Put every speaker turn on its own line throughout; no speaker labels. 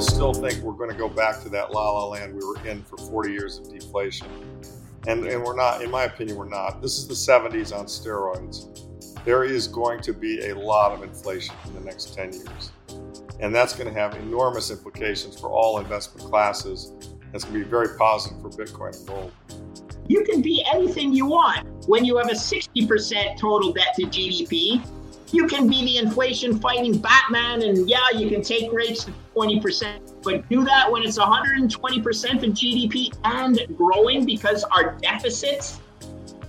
people still think we're going to go back to that la la land we were in for 40 years of deflation. And, and we're not, in my opinion, we're not. This is the 70s on steroids. There is going to be a lot of inflation in the next 10 years. And that's going to have enormous implications for all investment classes. That's going to be very positive for Bitcoin and gold.
You can be anything you want. When you have a 60% total debt to GDP, you can be the inflation fighting Batman, and yeah, you can take rates to 20%, but do that when it's 120% of GDP and growing because our deficits,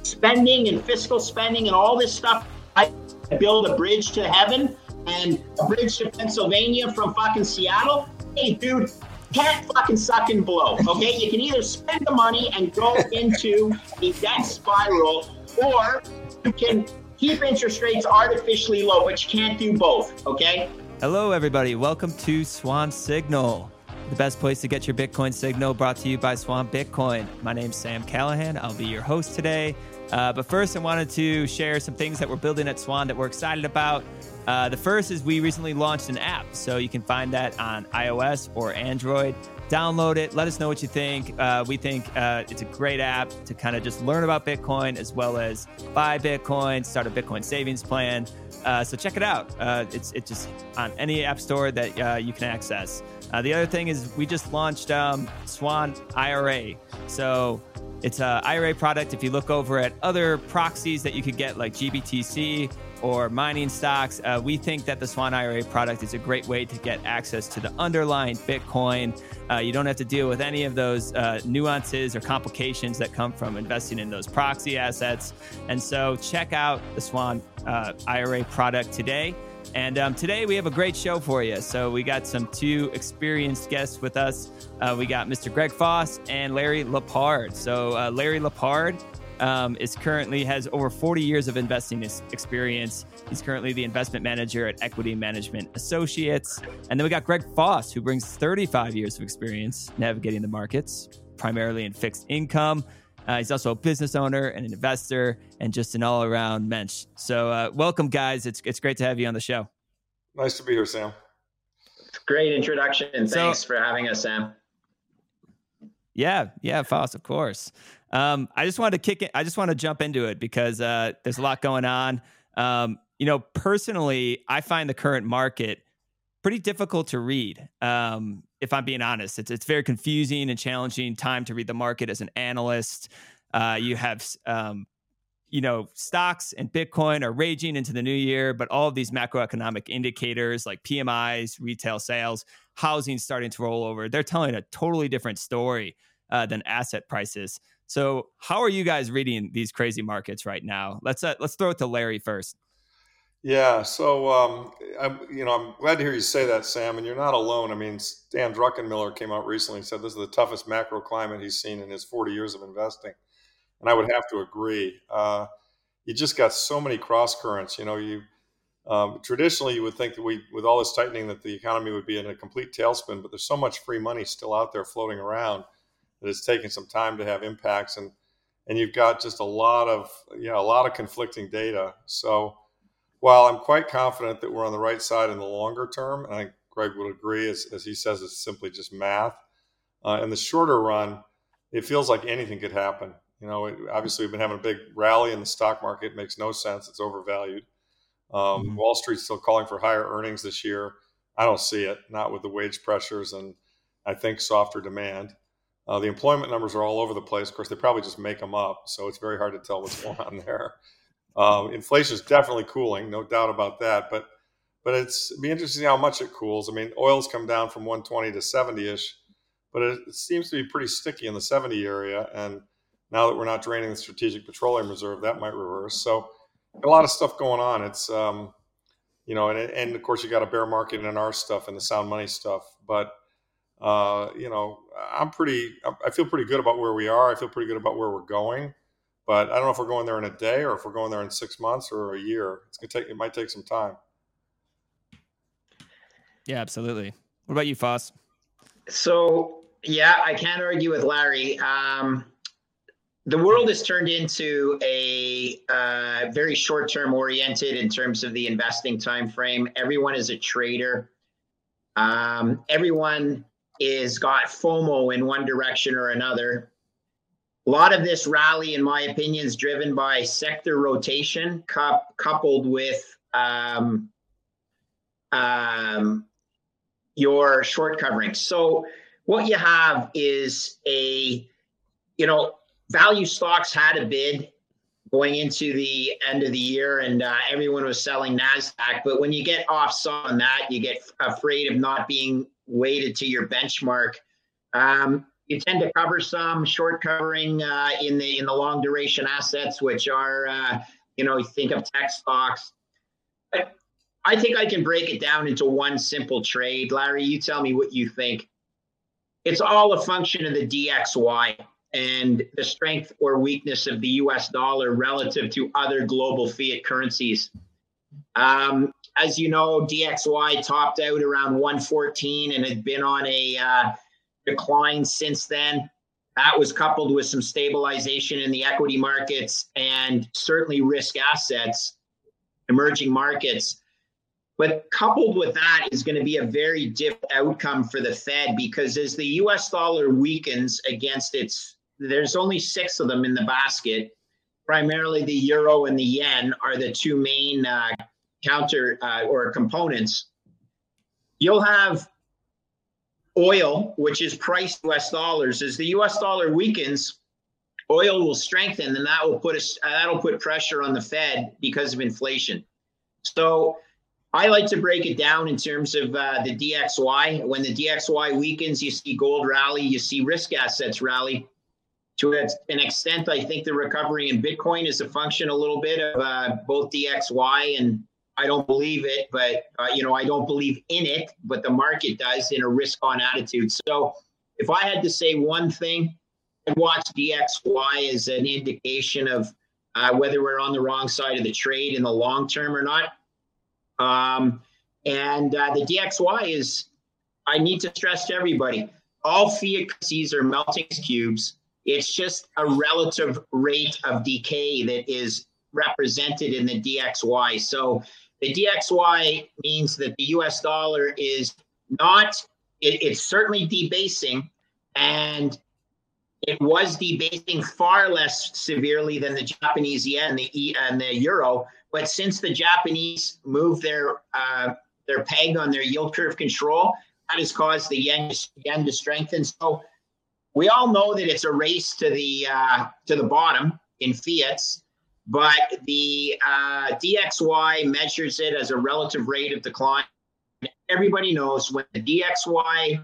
spending and fiscal spending and all this stuff, I build a bridge to heaven and a bridge to Pennsylvania from fucking Seattle. Hey, dude, can't fucking suck and blow. Okay, you can either spend the money and go into a debt spiral, or you can keep interest rates artificially low, but you can't do both. Okay.
Hello, everybody. Welcome to Swan Signal, the best place to get your Bitcoin signal. Brought to you by Swan Bitcoin. My name's Sam Callahan. I'll be your host today. Uh, but first, I wanted to share some things that we're building at Swan that we're excited about. Uh, the first is we recently launched an app, so you can find that on iOS or Android. Download it. Let us know what you think. Uh, we think uh, it's a great app to kind of just learn about Bitcoin as well as buy Bitcoin, start a Bitcoin savings plan. Uh, so check it out. Uh, it's it's just on any app store that uh, you can access. the other thing is we just launched um, Swan IRA. So it's a IRA product. If you look over at other proxies that you could get, like GBTC or mining stocks, uh, we think that the Swan IRA product is a great way to get access to the underlying Bitcoin. Uh, you don't have to deal with any of those uh, nuances or complications that come from investing in those proxy assets. And so, check out the Swan uh, IRA product today. And um, today we have a great show for you. So we got some two experienced guests with us. Uh, we got Mr. Greg Foss and Larry Lepard. So uh, Larry Lepard um, is currently has over 40 years of investing experience. He's currently the investment manager at Equity Management Associates. And then we got Greg Foss, who brings 35 years of experience navigating the markets, primarily in fixed income. Uh, he's also a business owner and an investor and just an all around mensch. So, uh, welcome, guys. It's, it's great to have you on the show.
Nice to be here, Sam.
Great introduction. Thanks so, for having us, Sam.
Yeah, yeah, Foss, of course. Um, I just wanted to kick it. I just want to jump into it because uh, there's a lot going on. Um, you know, personally, I find the current market pretty difficult to read. Um, if I'm being honest, it's it's very confusing and challenging time to read the market as an analyst. Uh, you have um, you know stocks and Bitcoin are raging into the new year, but all of these macroeconomic indicators like PMIs, retail sales, housing starting to roll over, they're telling a totally different story uh, than asset prices. So, how are you guys reading these crazy markets right now? Let's uh, let's throw it to Larry first.
Yeah, so um, I'm, you know, I'm glad to hear you say that, Sam. And you're not alone. I mean, Stan Druckenmiller came out recently and said this is the toughest macro climate he's seen in his 40 years of investing, and I would have to agree. Uh, you just got so many cross currents. You know, you um, traditionally you would think that we, with all this tightening, that the economy would be in a complete tailspin. But there's so much free money still out there floating around that it's taking some time to have impacts, and and you've got just a lot of yeah, a lot of conflicting data. So while I'm quite confident that we're on the right side in the longer term, and I think Greg would agree, as, as he says, it's simply just math. Uh, in the shorter run, it feels like anything could happen. You know, it, obviously we've been having a big rally in the stock market. It makes no sense. It's overvalued. Um, mm-hmm. Wall Street's still calling for higher earnings this year. I don't see it, not with the wage pressures and I think softer demand. Uh, the employment numbers are all over the place. Of course, they probably just make them up, so it's very hard to tell what's going on there. Um, inflation is definitely cooling, no doubt about that. But but it's be interesting how much it cools. I mean, oil's come down from 120 to 70 ish, but it, it, seems to be pretty sticky in the 70 area. And now that we're not draining the strategic petroleum reserve, that might reverse. So a lot of stuff going on. It's um, you know, and and of course you got a bear market in our stuff and the sound money stuff, but. Uh, you know, I'm pretty. I feel pretty good about where we are. I feel pretty good about where we're going. But I don't know if we're going there in a day or if we're going there in six months or a year. It's gonna take. It might take some time.
Yeah, absolutely. What about you, Foss?
So yeah, I can't argue with Larry. Um, the world has turned into a uh, very short-term oriented in terms of the investing time frame. Everyone is a trader. Um, everyone is got FOMO in one direction or another. A lot of this rally, in my opinion, is driven by sector rotation cu- coupled with um, um, your short covering. So what you have is a, you know, value stocks had a bid going into the end of the year and uh, everyone was selling NASDAQ. But when you get off on that, you get afraid of not being weighted to your benchmark. Um, you tend to cover some short covering uh, in the in the long duration assets, which are uh, you know you think of tech stocks. But I think I can break it down into one simple trade. Larry, you tell me what you think. It's all a function of the DXY and the strength or weakness of the US dollar relative to other global fiat currencies. Um, as you know, DXY topped out around 114 and had been on a uh, decline since then. That was coupled with some stabilization in the equity markets and certainly risk assets, emerging markets. But coupled with that is going to be a very different outcome for the Fed because as the US dollar weakens against its there's only six of them in the basket. Primarily, the euro and the yen are the two main uh, counter uh, or components. You'll have oil, which is priced U.S. dollars. As the U.S. dollar weakens, oil will strengthen, and that will put us that'll put pressure on the Fed because of inflation. So. I like to break it down in terms of uh, the DXY. When the DXY weakens, you see gold rally, you see risk assets rally to an extent, I think the recovery in Bitcoin is a function a little bit of uh, both DXY and I don't believe it, but uh, you know I don't believe in it, but the market does in a risk-on attitude. So if I had to say one thing, I'd watch DXY as an indication of uh, whether we're on the wrong side of the trade in the long term or not. Um, and uh, the DXY is, I need to stress to everybody, all fiat currencies are melting cubes it's just a relative rate of decay that is represented in the DXY. So the DXY means that the US dollar is not, it, it's certainly debasing and it was debasing far less severely than the Japanese yen and the, and the euro. But since the Japanese moved their uh, their peg on their yield curve control, that has caused the yen, yen to strengthen. So we all know that it's a race to the uh, to the bottom in fiats, but the uh, DXY measures it as a relative rate of decline. Everybody knows when the DXY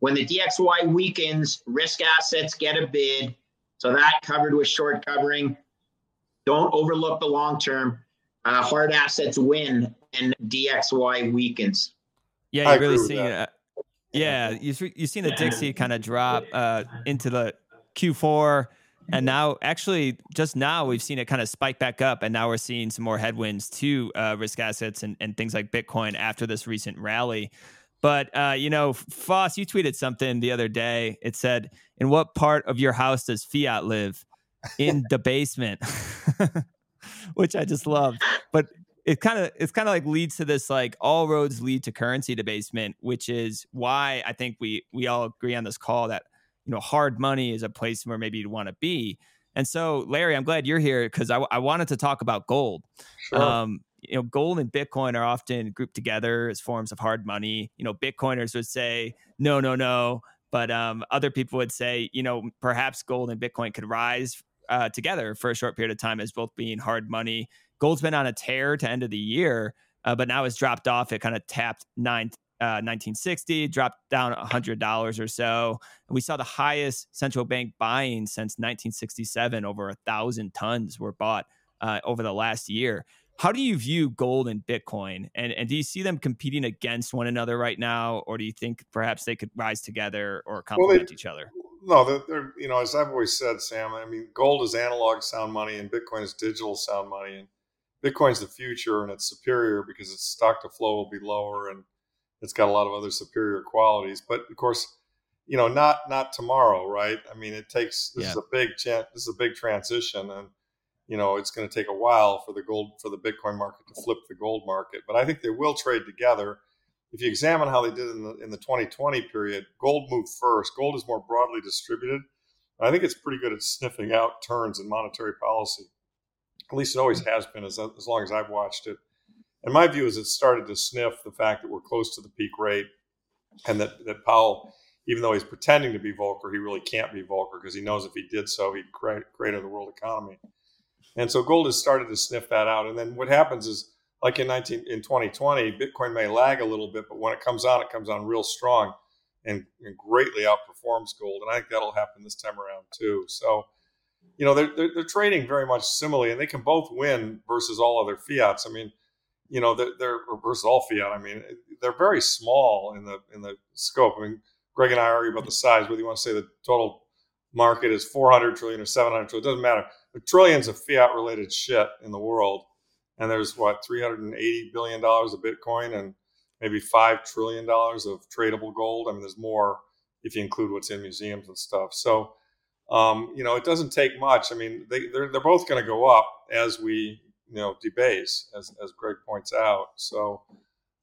when the DXY weakens, risk assets get a bid. So that covered with short covering. Don't overlook the long term. Uh, hard assets win and DXY weakens.
Yeah, you really see it. Yeah, you've you've seen the Dixie kind of drop uh, into the Q4, and now actually just now we've seen it kind of spike back up, and now we're seeing some more headwinds to uh, risk assets and, and things like Bitcoin after this recent rally. But uh, you know, Foss, you tweeted something the other day. It said, "In what part of your house does fiat live? In the basement." Which I just love. But it kind of it's kind of like leads to this like all roads lead to currency debasement, which is why I think we we all agree on this call that you know hard money is a place where maybe you'd want to be. And so, Larry, I'm glad you're here because I, I, wanted to talk about gold. Sure. Um, you know, gold and Bitcoin are often grouped together as forms of hard money. You know, Bitcoiners would say no, no, no, but um, other people would say, you know, perhaps gold and Bitcoin could rise uh, together for a short period of time as both being hard money Gold's been on a tear to end of the year, uh, but now it's dropped off. It kind of tapped nine, uh, 1960, dropped down $100 or so. And we saw the highest central bank buying since 1967. Over a thousand tons were bought uh, over the last year. How do you view gold and Bitcoin? And, and do you see them competing against one another right now? Or do you think perhaps they could rise together or complement well, each other?
No, they're, they're, you know, as I've always said, Sam, I mean, gold is analog sound money and Bitcoin is digital sound money. And Bitcoin's the future and it's superior because its stock to flow will be lower and it's got a lot of other superior qualities. But of course, you know, not not tomorrow, right? I mean, it takes this yeah. is a big this is a big transition, and you know, it's going to take a while for the gold for the Bitcoin market to flip the gold market. But I think they will trade together if you examine how they did in the in the 2020 period, gold moved first. Gold is more broadly distributed. I think it's pretty good at sniffing out turns in monetary policy. At least it always has been, as, as long as I've watched it. And my view is it started to sniff the fact that we're close to the peak rate and that, that Powell, even though he's pretending to be Volcker, he really can't be Volcker because he knows if he did so, he'd create, create the world economy. And so gold has started to sniff that out. And then what happens is, like in 19 in 2020, Bitcoin may lag a little bit, but when it comes on, it comes on real strong and, and greatly outperforms gold. And I think that'll happen this time around too. So, you know, they're, they're, they're trading very much similarly, and they can both win versus all other fiats. I mean, you know, they're, they're versus all fiat. I mean, they're very small in the in the scope. I mean, Greg and I argue about the size, whether you want to say the total market is 400 trillion or 700 trillion, it doesn't matter. Trillions of fiat related shit in the world. And there's what, 380 billion dollars of Bitcoin and maybe five trillion dollars of tradable gold. I mean, there's more if you include what's in museums and stuff. So, um, you know, it doesn't take much. I mean, they, they're they're both going to go up as we you know debase, as as Greg points out. So,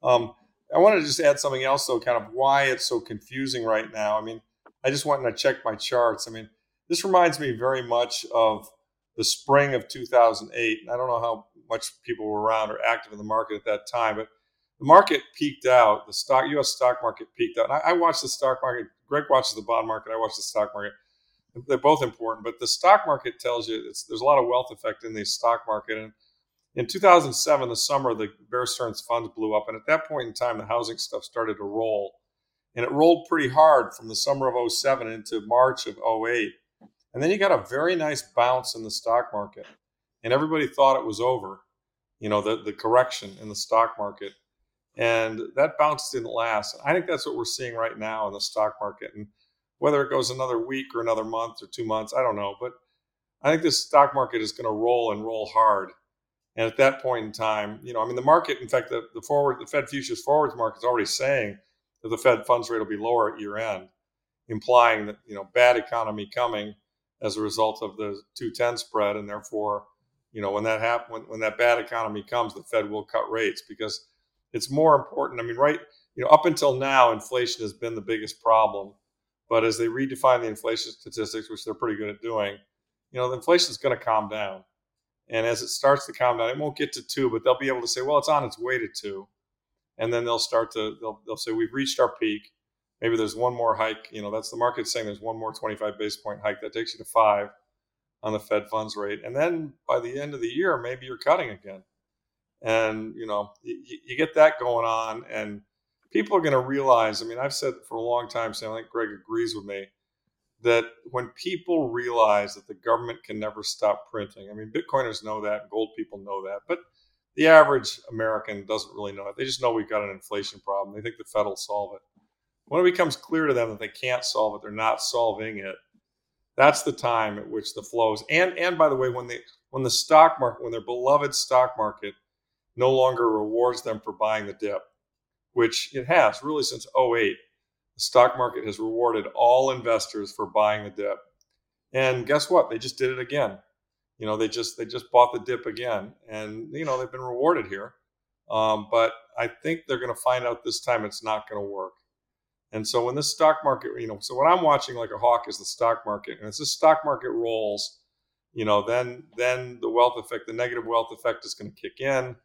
um, I wanted to just add something else, though, kind of why it's so confusing right now. I mean, I just went and I checked my charts. I mean, this reminds me very much of the spring of 2008. I don't know how much people were around or active in the market at that time, but the market peaked out. The stock, U.S. stock market peaked out. I, I watched the stock market. Greg watches the bond market. I watched the stock market. They're both important, but the stock market tells you there's a lot of wealth effect in the stock market. And in 2007, the summer, the Bear Stearns funds blew up, and at that point in time, the housing stuff started to roll, and it rolled pretty hard from the summer of 07 into March of 08. And then you got a very nice bounce in the stock market, and everybody thought it was over. You know, the the correction in the stock market and that bounce didn't last. I think that's what we're seeing right now in the stock market. And whether it goes another week or another month or two months, I don't know. But I think this stock market is going to roll and roll hard. And at that point in time, you know, I mean, the market, in fact, the, the forward, the Fed futures forwards market is already saying that the Fed funds rate will be lower at year end, implying that, you know, bad economy coming as a result of the 210 spread. And therefore, you know, when that happen, when, when that bad economy comes, the Fed will cut rates because it's more important. I mean, right, you know, up until now, inflation has been the biggest problem. But as they redefine the inflation statistics, which they're pretty good at doing, you know, the inflation is going to calm down. And as it starts to calm down, it won't get to two, but they'll be able to say, well, it's on its way to two. And then they'll start to, they'll, they'll say, we've reached our peak. Maybe there's one more hike. You know, that's the market saying there's one more 25 base point hike. That takes you to five on the Fed funds rate. And then by the end of the year, maybe you're cutting again and you know you, you get that going on and people are going to realize i mean i've said for a long time Sam, i think greg agrees with me that when people realize that the government can never stop printing i mean bitcoiners know that gold people know that but the average american doesn't really know it. They just know we've got an inflation problem. They think the fed will solve it. When it becomes clear to them that they can't solve it they're not solving it that's the time at which the flows and and by the way when they when the stock market when their beloved stock market no longer rewards them for buying the dip, which it has really since 08. The stock market has rewarded all investors for buying the dip. And guess what? They just did it again. You know, they just they just bought the dip again, and you know they've been rewarded here. Um, but I think they're going to find out this time it's not going to work. And so when this stock market, you know, so what I'm watching like a hawk is the stock market, and as this stock market rolls, you know, then then the wealth effect, the negative wealth effect is going to kick in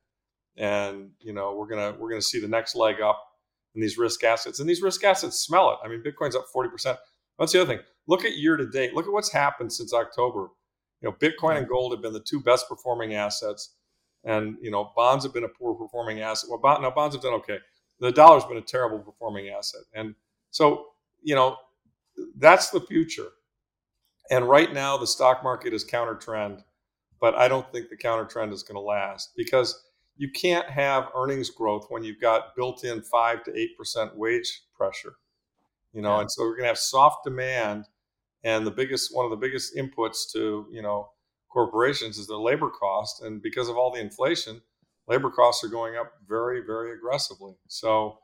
and you know we're gonna we're gonna see the next leg up in these risk assets, and these risk assets smell it. I mean, Bitcoin's up forty percent. That's the other thing. Look at year to date. Look at what's happened since October. You know, Bitcoin and gold have been the two best performing assets, and you know, bonds have been a poor performing asset. Well, bond, now bonds have done okay. The dollar's been a terrible performing asset, and so you know, that's the future. And right now, the stock market is counter trend, but I don't think the counter trend is going to last because you can't have earnings growth when you've got built-in five to eight percent wage pressure. You know, yeah. and so we're going to have soft demand, and the biggest one of the biggest inputs to you know corporations is their labor cost, and because of all the inflation, labor costs are going up very very aggressively. So,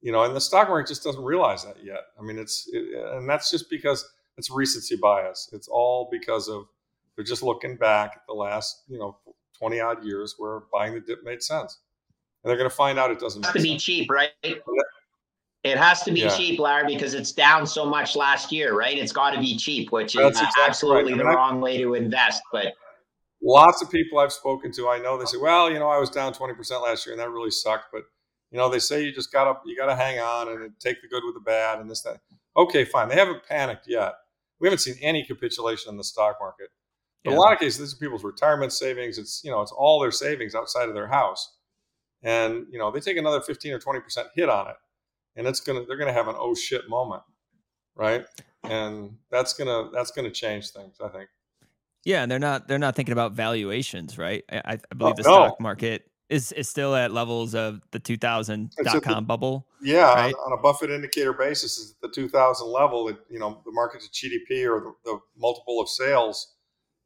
you know, and the stock market just doesn't realize that yet. I mean, it's it, and that's just because it's recency bias. It's all because of they're just looking back at the last you know 20 odd years where buying the dip made sense. and they're going to find out it doesn't.
It has to be cheap, right? It has to be yeah. cheap, Larry, because it's down so much last year, right? It's got to be cheap, which is exactly absolutely right. I mean, the I, wrong way to invest. But
lots of people I've spoken to, I know they say, "Well, you know, I was down twenty percent last year, and that really sucked." But you know, they say you just gotta you gotta hang on and take the good with the bad and this that. Okay, fine. They haven't panicked yet. We haven't seen any capitulation in the stock market. But yeah. a lot of cases, these are people's retirement savings. It's you know, it's all their savings outside of their house, and you know, they take another fifteen or twenty percent hit on it and it's gonna they're gonna have an oh shit moment, right? And that's gonna that's gonna change things, I think.
Yeah, and they're not they're not thinking about valuations, right? I, I believe oh, the stock market is is still at levels of the 2000 dot com bubble.
Yeah, right? on, on, a Buffett indicator basis, is the 2000 level. It, you know, the market's a GDP or the, the, multiple of sales.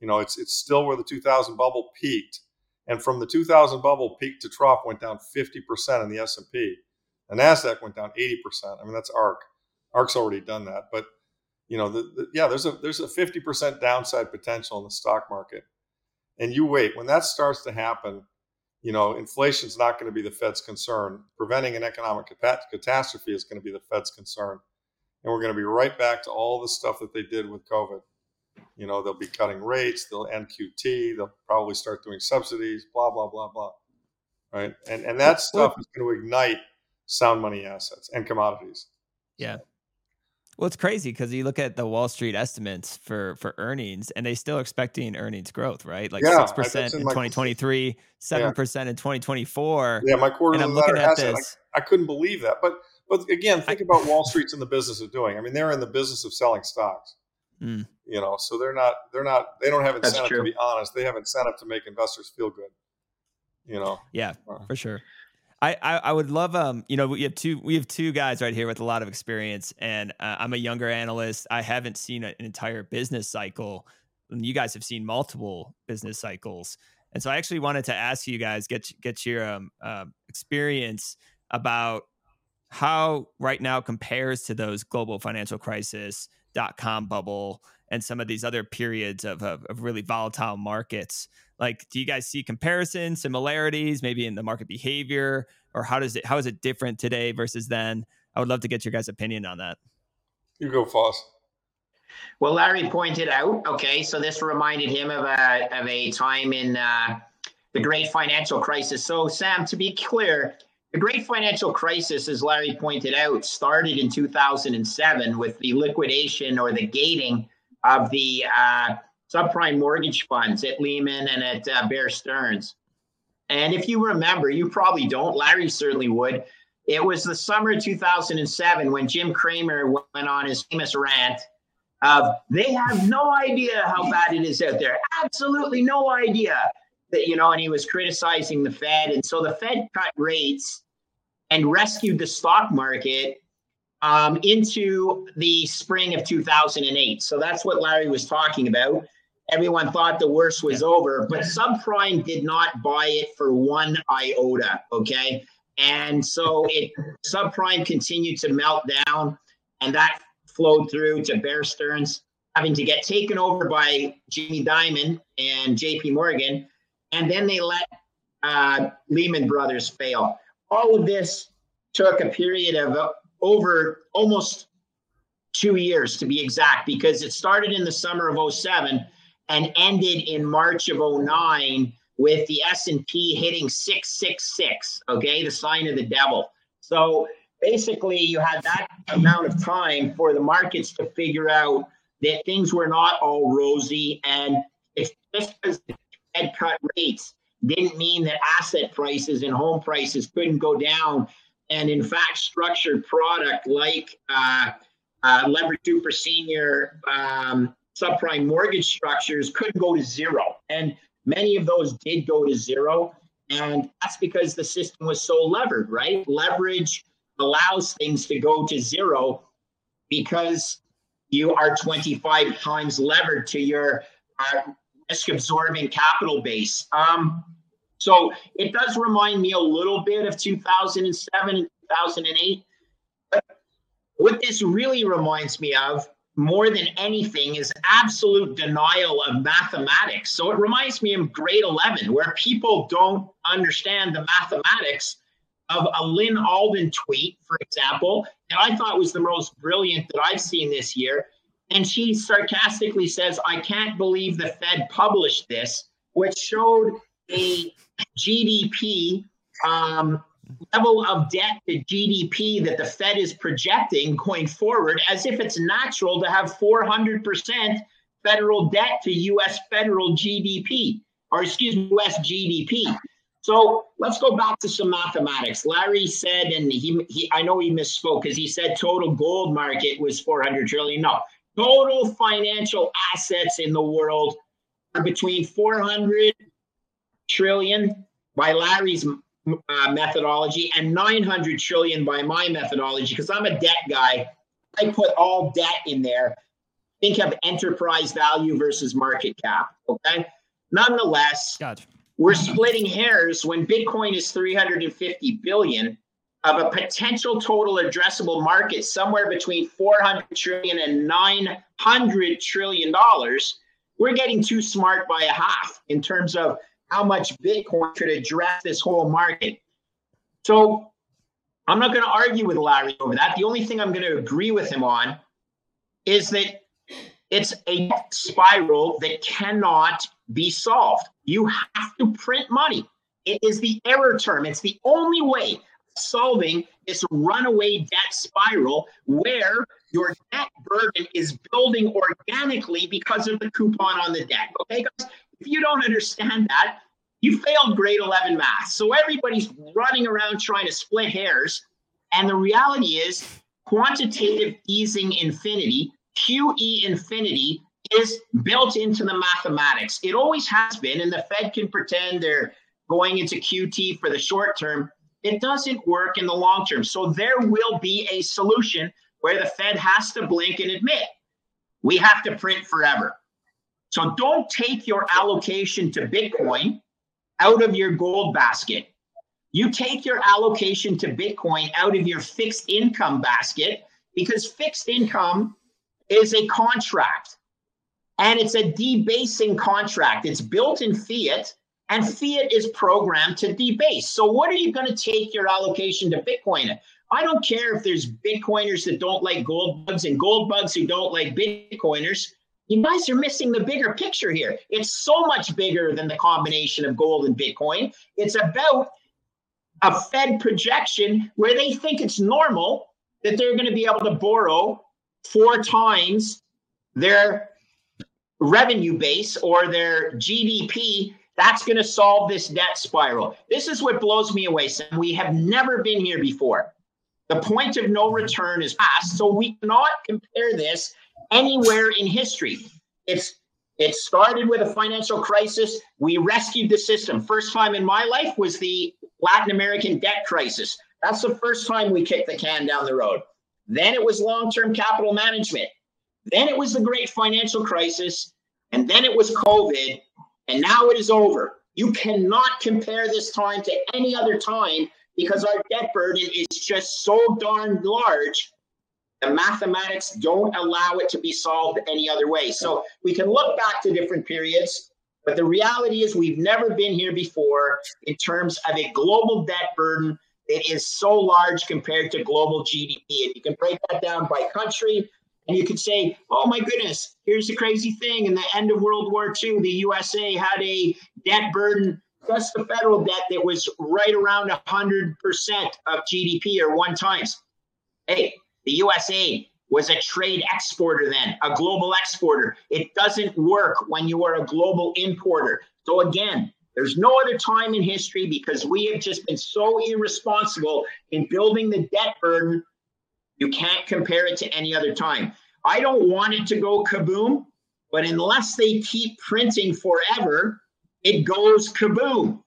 You know, it's it's still where the 2000 bubble peaked, and from the 2000 bubble peak to trough went down 50 percent in the S and P. The Nasdaq went down 80%. I mean, that's ARK. ARK's already done that, but you know, the, the, yeah, there's a there's a 50% downside potential in the stock market. And you wait, when that starts to happen, you know, inflation's not going to be the Fed's concern. Preventing an economic catastrophe is going to be the Fed's concern. And we're going to be right back to all the stuff that they did with COVID. You know, they'll be cutting rates, they'll end QT, they'll probably start doing subsidies, blah, blah, blah, blah. Right. And and that stuff is going to ignite sound money assets and commodities.
Yeah. Well, it's crazy because you look at the Wall Street estimates for for earnings, and they still expecting earnings growth, right? Like six yeah, percent in, 2023, seven percent in 2024.
Yeah, my quarter. And I'm looking at asset, this. I, I, couldn't believe that, but but again, think I, about Wall Street's in the business of doing. I mean, they're in the business of selling stocks. Mm. You know, so they're not they're not they don't have incentive to be honest. They have incentive to make investors feel good. You know.
Yeah, uh, for sure. I, I, I would love um you know we have two we have two guys right here with a lot of experience and uh, I'm a younger analyst I haven't seen an entire business cycle and you guys have seen multiple business cycles and so I actually wanted to ask you guys get get your um, uh, experience about how right now compares to those global financial crisis dot com bubble and some of these other periods of, of, of really volatile markets. Like do you guys see comparisons similarities maybe in the market behavior or how does it how is it different today versus then? I would love to get your guys opinion on that.
You go Foss.
well larry pointed out okay so this reminded him of a of a time in uh, the great financial crisis. So sam to be clear the great financial crisis, as Larry pointed out, started in 2007 with the liquidation or the gating of the uh, subprime mortgage funds at Lehman and at uh, Bear Stearns. And if you remember, you probably don't, Larry certainly would. It was the summer of 2007 when Jim Cramer went on his famous rant of they have no idea how bad it is out there. Absolutely no idea. That, you know, and he was criticizing the Fed. And so the Fed cut rates and rescued the stock market um, into the spring of 2008. So that's what Larry was talking about. Everyone thought the worst was over, but subprime did not buy it for one iota. Okay. And so it subprime continued to melt down, and that flowed through to Bear Stearns having to get taken over by Jamie Dimon and JP Morgan. And then they let uh, Lehman Brothers fail. All of this took a period of over almost two years to be exact, because it started in the summer of 07 and ended in March of 09 with the S&P hitting 666, okay, the sign of the devil. So basically you had that amount of time for the markets to figure out that things were not all rosy and it's just because the Fed cut rates didn't mean that asset prices and home prices couldn't go down and in fact, structured product like uh, uh, leverage super senior um, subprime mortgage structures could go to zero. And many of those did go to zero. And that's because the system was so levered, right? Leverage allows things to go to zero because you are 25 times levered to your uh, risk absorbing capital base. Um, so it does remind me a little bit of 2007 and 2008. But what this really reminds me of more than anything is absolute denial of mathematics. So it reminds me of grade 11, where people don't understand the mathematics of a Lyn Alden tweet, for example, that I thought was the most brilliant that I've seen this year. And she sarcastically says, I can't believe the Fed published this, which showed a GDP um, level of debt to GDP that the Fed is projecting going forward as if it's natural to have 400% federal debt to US federal GDP, or excuse me, US GDP. So let's go back to some mathematics. Larry said, and he, he I know he misspoke because he said total gold market was 400 trillion. No, total financial assets in the world are between 400 trillion by Larry's uh, methodology and 900 trillion by my methodology because I'm a debt guy. I put all debt in there. Think of enterprise value versus market cap. Okay. Nonetheless,
gotcha
we're splitting hairs when Bitcoin is 350 billion of a potential total addressable market somewhere between 400 trillion and 900 trillion dollars. We're getting too smart by a half in terms of how much Bitcoin could address this whole market. So I'm not going to argue with Larry over that. The only thing I'm going to agree with him on is that it's a spiral that cannot be solved. You have to print money. It is the error term. It's the only way solving this runaway debt spiral where your debt burden is building organically because of the coupon on the debt. Okay, guys? If you don't understand that, you failed grade 11 math. So everybody's running around trying to split hairs. And the reality is, quantitative easing infinity, QE infinity, is built into the mathematics. It always has been, and the Fed can pretend they're going into QT for the short term. It doesn't work in the long term. So there will be a solution where the Fed has to blink and admit we have to print forever. So don't take your allocation to Bitcoin out of your gold basket. You take your allocation to Bitcoin out of your fixed income basket because fixed income is a contract and it's a debasing contract. It's built in fiat, and fiat is programmed to debase. So, what are you going to take your allocation to Bitcoin? I don't care if there's Bitcoiners that don't like gold bugs and gold bugs who don't like Bitcoiners. You guys are missing the bigger picture here. It's so much bigger than the combination of gold and Bitcoin. It's about a Fed projection where they think it's normal that they're going to be able to borrow four times their revenue base or their GDP, that's going to solve this debt spiral. This is what blows me away, Sam. We have never been here before. The point of no return is past, so we cannot compare this anywhere in history. It's it started with a financial crisis. We rescued the system. First time in my life was the Latin American debt crisis. That's the first time we kicked the can down the road. Then it was long term capital management. Then it was the great financial crisis. And then it was COVID. And now it is over. You cannot compare this time to any other time because our debt burden is just so darn large. The mathematics don't allow it to be solved any other way. So we can look back to different periods, but the reality is we've never been here before in terms of a global debt burden that is so large compared to global GDP. And you can break that down by country, and you could say, oh my goodness, here's the crazy thing. In the end of World War II, the USA had a debt burden, plus the federal debt that was right around 100% of GDP or one times. Hey, the USA was a trade exporter then, a global exporter. It doesn't work when you are a global importer. So again, there's no other time in history because we have just been so irresponsible in building the debt burden you can't compare it to any other time. I don't want it to go kaboom, but unless they keep printing forever, it goes kaboom.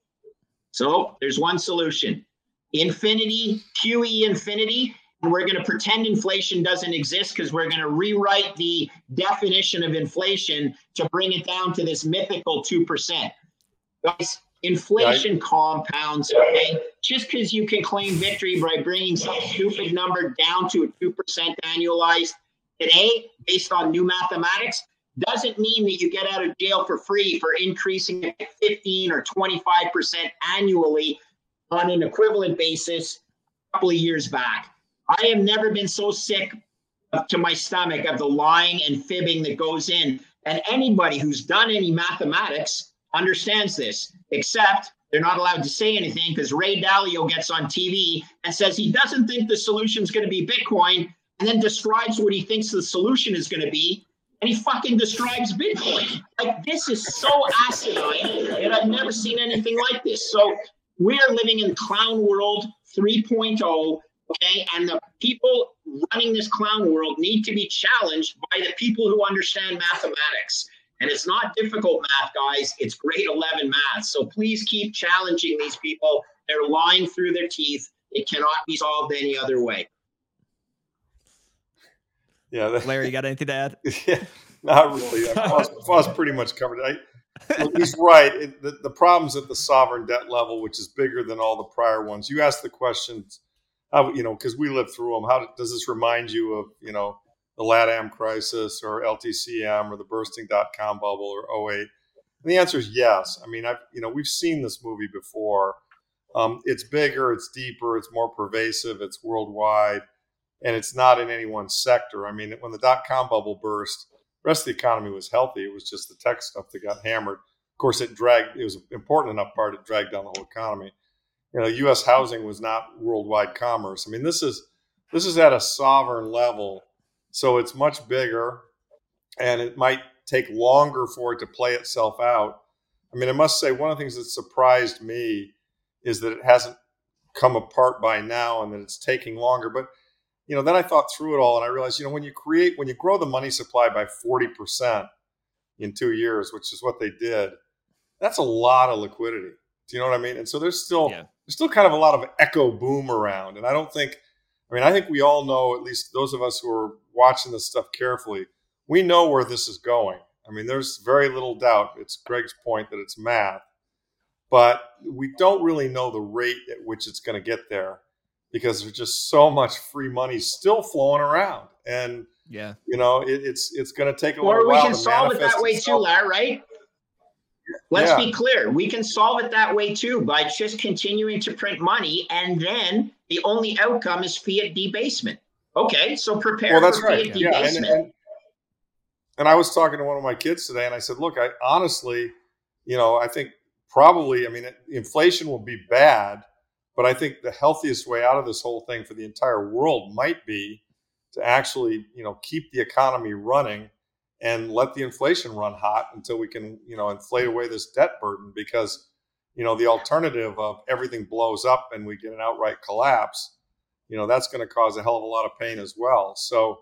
So there's one solution infinity, QE infinity. And we're going to pretend inflation doesn't exist because we're going to rewrite the definition of inflation to bring it down to this mythical 2%. Guys, Inflation compounds, okay? Just because you can claim victory by bringing some stupid number down to a 2% annualized today, based on new mathematics, doesn't mean that you get out of jail for free for increasing it 15 or 25% annually on an equivalent basis a couple of years back. I have never been so sick to my stomach of the lying and fibbing that goes in. And anybody who's done any mathematics understands this, except they're not allowed to say anything because Ray Dalio gets on TV and says he doesn't think the solution is going to be Bitcoin and then describes what he thinks the solution is going to be. And he fucking describes Bitcoin. Like, this is so asinine, and I've never seen anything like this. So, we are living in clown world 3.0 Okay. And the people running this clown world need to be challenged by the people who understand mathematics. And it's not difficult math, guys. It's grade 11 math. So please keep challenging these people. They're lying through their teeth. It cannot be solved any other way.
Yeah.
That, Larry, you got anything to add?
Yeah, not really. Foss, pretty much covered it. I, he's right. It, the, the problems at the sovereign debt level, which is bigger than all the prior ones. You asked the questions how you know because we lived through them. How does this remind you of you know the LATAM crisis or LTCM or the bursting dot com bubble or 08? And the answer is yes. I mean, I've you know we've seen this movie before. Um, it's bigger, it's deeper, it's more pervasive, it's worldwide, and it's not in any one sector. I mean, when the dot com bubble burst, the rest of the economy was healthy. It was just the tech stuff that got hammered. Of course, it dragged. It was an important enough part. It dragged down the whole economy you know, U.S. housing was not worldwide commerce. I mean, this is this is at a sovereign level, so it's much bigger, and it might take longer for it to play itself out. I mean, I must say one of the things that surprised me is that it hasn't come apart by now, and that it's taking longer. But you know, then I thought through it all, and I realized, you know, when you create, when you grow the money supply by forty percent in two years, which is what they did, that's a lot of liquidity. Do you know what I mean? And so there's still yeah there's still kind of a lot of echo boom around. And I don't think, I mean, I think we all know, at least those of us who are watching this stuff carefully, we know where this is going. I mean, there's very little doubt. It's Greg's point that it's math, but we don't really know the rate at which it's going to get there because there's just so much free money still flowing around. And
yeah,
you know, it, it's it's going to take a
or
little while.
Or we can solve it that way too, Larry, right? Let's yeah. be clear. We can solve it that way too by just continuing to print money, and then the only outcome is fiat debasement. Okay, so prepare well, that's for right. fiat yeah. debasement.
And, and, and, I was talking to one of my kids today, and I said, "Look, I honestly, you know, I think probably, I mean, inflation will be bad, but I think the healthiest way out of this whole thing for the entire world might be to actually, you know, keep the economy running." and let the inflation run hot until we can, you know, inflate away this debt burden because, you know, the alternative of everything blows up and we get an outright collapse, you know, that's going to cause a hell of a lot of pain as well. So,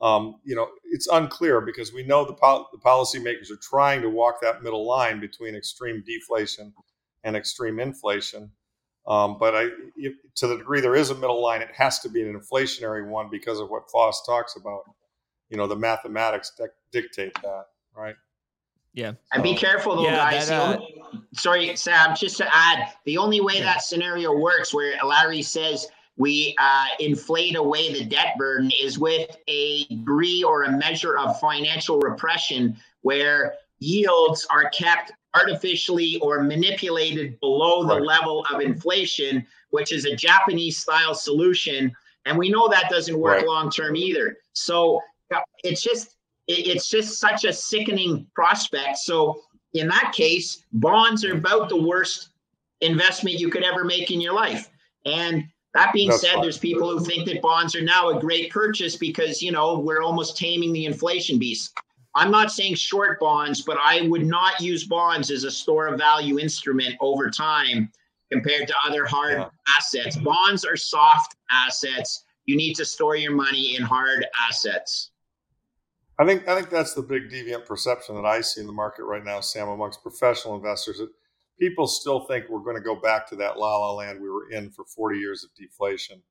um, you know, it's unclear because we know the, pol- the policymakers are trying to walk that middle line between extreme deflation and extreme inflation. Um, but I, if, to the degree there is a middle line, it has to be an inflationary one because of what Foss talks about you know the mathematics dictate that, right?
Yeah.
And be careful though, yeah, guys. That, uh, only, sorry, Sam. Just to add, the only way yeah. that scenario works, where Larry says we uh, inflate away the debt burden, is with a degree or a measure of financial repression, where yields are kept artificially or manipulated below the right. level of inflation, which is a Japanese style solution. And we know that doesn't work right. long term either. So it's just it's just such a sickening prospect. So in that case, bonds are about the worst investment you could ever make in your life. And that being That's said, fine. there's people who think that bonds are now a great purchase because you know we're almost taming the inflation beast. I'm not saying short bonds, but I would not use bonds as a store of value instrument over time compared to other hard yeah. assets. Bonds are soft assets. You need to store your money in hard assets.
I think I think that's the big deviant perception that I see in the market right now, Sam, amongst professional investors. That people still think we're going to go back to that la la land we were in for 40 years of deflation,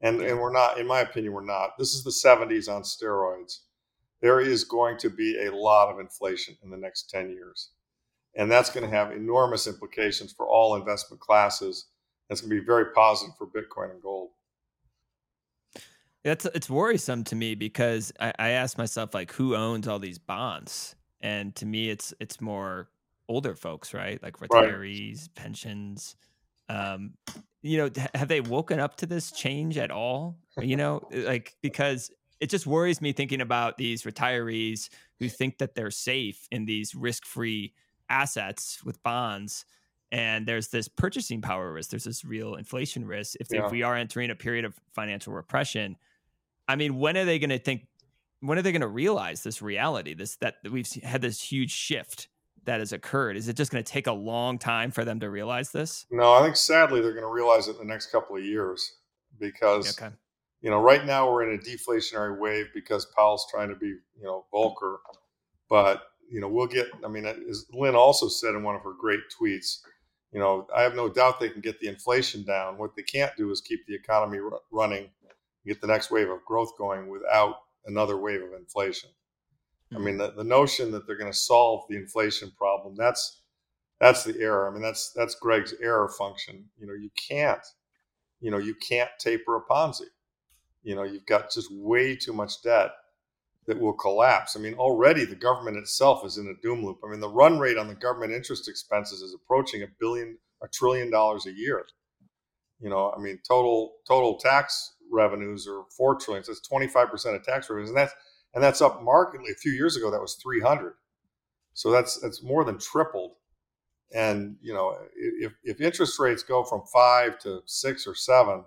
and and we're not. In my opinion, we're not. This is the 70s on steroids. There is going to be a lot of inflation in the next 10 years, and that's going to have enormous implications for all investment classes. That's going to be very positive for Bitcoin and gold.
It's it's worrisome to me because I, I ask myself like who owns all these bonds, and to me it's it's more older folks, right? Like retirees, right. pensions. Um, you know, have they woken up to this change at all? You know, like because it just worries me thinking about these retirees who think that they're safe in these risk-free assets with bonds and there's this purchasing power risk there's this real inflation risk if, yeah. if we are entering a period of financial repression i mean when are they going to think when are they going to realize this reality this that we've had this huge shift that has occurred is it just going to take a long time for them to realize this
no i think sadly they're going to realize it in the next couple of years because okay. you know right now we're in a deflationary wave because powell's trying to be you know Volcker but you know we'll get i mean as Lyn Alden said in one of her great tweets you know, I have no doubt they can get the inflation down. What they can't do is keep the economy r- running, get the next wave of growth going without another wave of inflation. I hmm. mean, the, the notion that they're going to solve the inflation problem that's that's the error. I mean, that's that's Greg's error function. You know, you can't, you know, you can't taper a Ponzi. You know, you've got just way too much debt that will collapse. I mean, already the government itself is in a doom loop. I mean, the run rate on the government interest expenses is approaching a billion, a trillion dollars a year. You know, I mean, total total tax revenues or four trillion. So it's twenty five percent of tax revenues, and that's and that's up markedly. A few years ago, that was three hundred. So that's that's more than tripled. And you know, if if interest rates go from five to six or seven,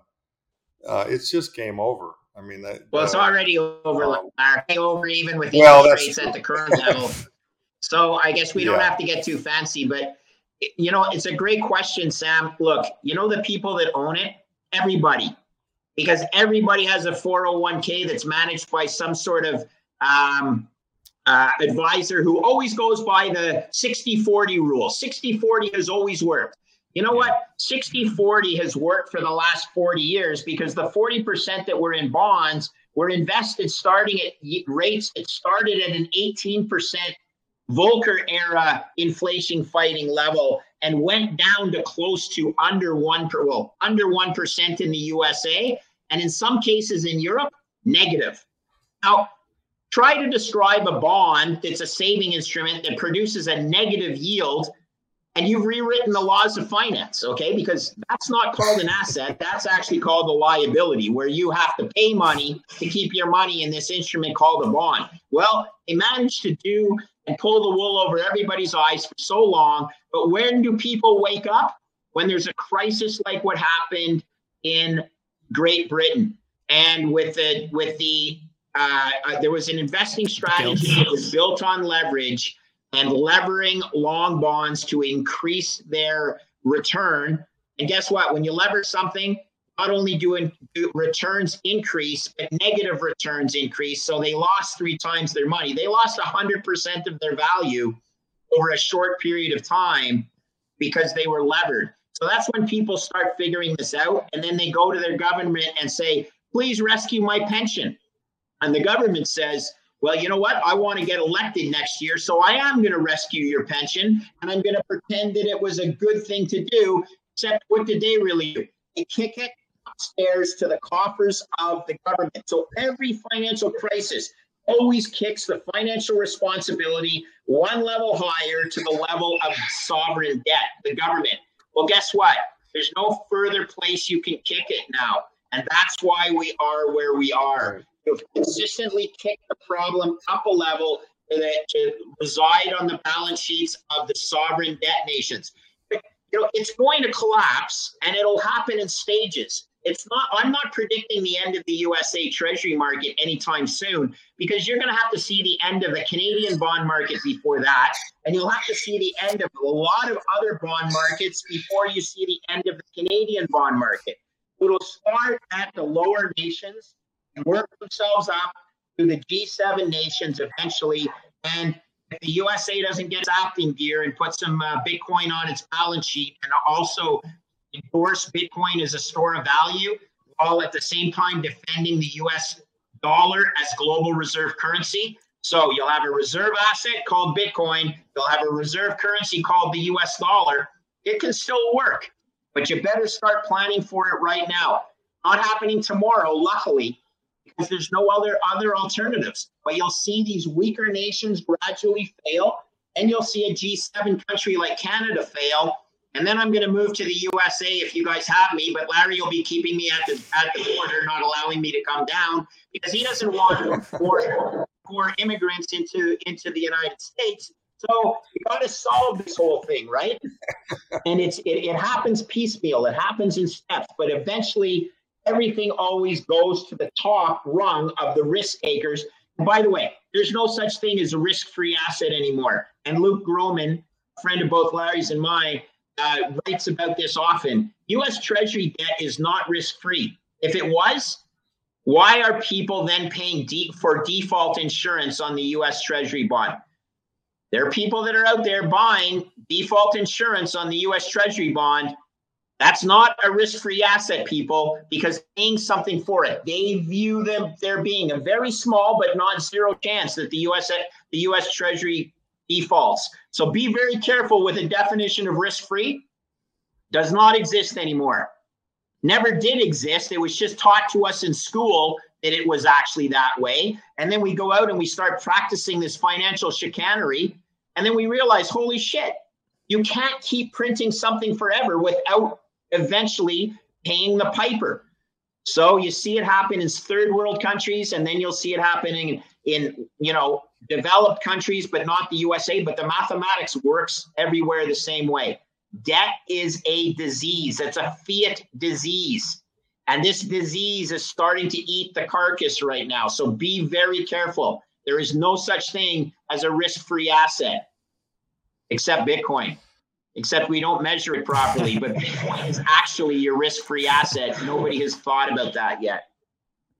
uh, it's just game over. I mean, that,
well, it's already over, um, over even with well, interest rates at the current level. So I guess we yeah. don't have to get too fancy, but you know, it's a great question, Sam. Look, you know the people that own it, everybody, because everybody has a 401k that's managed by some sort of um, uh, advisor who always goes by the 60 40 rule. 60 40 has always worked. You know what? 60 40 has worked for the last 40 years because the 40% that were in bonds were invested starting at rates that started at an 18% Volcker era inflation fighting level and went down to close to under one per well, under one percent in the USA and in some cases in Europe, negative. Now, try to describe a bond that's a saving instrument that produces a negative yield and you've rewritten the laws of finance, okay? Because that's not called an asset. That's actually called a liability, where you have to pay money to keep your money in this instrument called a bond. Well, they managed to do and pull the wool over everybody's eyes for so long. But when do people wake up? When there's a crisis like what happened in Great Britain, and with the with the uh, uh, there was an investing strategy that was built on leverage and levering long bonds to increase their return. And guess what? When you lever something, not only do, returns increase, but negative returns increase. So they lost three times their money. They lost 100% of their value over a short period of time because they were levered. So that's when people start figuring this out. And then they go to their government and say, please rescue my pension. And the government says, well, you know what? I want to get elected next year, so I am going to rescue your pension, and I'm going to pretend that it was a good thing to do. Except, what did they really do? They kick it upstairs to the coffers of the government. So every financial crisis always kicks the financial responsibility one level higher to the level of sovereign debt, the government. Well, guess what? There's no further place you can kick it now. And that's why we are where we are You've consistently kicked the problem up a level that to reside on the balance sheets of the sovereign debt nations. You know, it's going to collapse and it'll happen in stages. It's not, I'm not predicting the end of the USA Treasury market anytime soon because you're going to have to see the end of the Canadian bond market before that. And you'll have to see the end of a lot of other bond markets before you see the end of the Canadian bond market. It'll start at the lower nations and work themselves up to the G7 nations eventually. And if the USA doesn't get its gear and put some uh, Bitcoin on its balance sheet and also endorse Bitcoin as a store of value, while at the same time defending the US dollar as global reserve currency. So you'll have a reserve asset called Bitcoin, you'll have a reserve currency called the US dollar. It can still work, but you better start planning for it right now. Not happening tomorrow, luckily, because there's no other other alternatives. But you'll see these weaker nations gradually fail, and you'll see a G7 country like Canada fail, and then I'm going to move to the USA if you guys have me. But Larry will be keeping me at the at the border, not allowing me to come down because he doesn't want more immigrants into into the United States. So you got to solve this whole thing, right? and it's it, it happens piecemeal. It happens in steps, but eventually everything always goes to the top rung of the risk takers. And by the way, there's no such thing as a risk-free asset anymore. And Luke Gromen, friend of both Larry's and mine, uh, writes about this often. U.S. Treasury debt is not risk-free. If it was, why are people then paying de- for default insurance on the U.S. Treasury bond? There are people that are out there buying default insurance on the US Treasury bond. That's not a risk free asset, people, because paying something for it. They view them there being a very small but not zero chance that the US, the US Treasury defaults. So be very careful with the definition of risk free. Does not exist anymore. Never did exist. It was just taught to us in school that it was actually that way. And then we go out and we start practicing this financial chicanery and then we realize, holy shit, you can't keep printing something forever without eventually paying the piper. So you see it happen in third world countries, and then you'll see it happening in, you know, developed countries, but not the USA. But the mathematics works everywhere the same way. Debt is a disease. It's a fiat disease. And this disease is starting to eat the carcass right now. So be very careful. There is no such thing as a risk free asset except Bitcoin. Except we don't measure it properly, but Bitcoin is actually your risk free asset. Nobody has thought about that yet.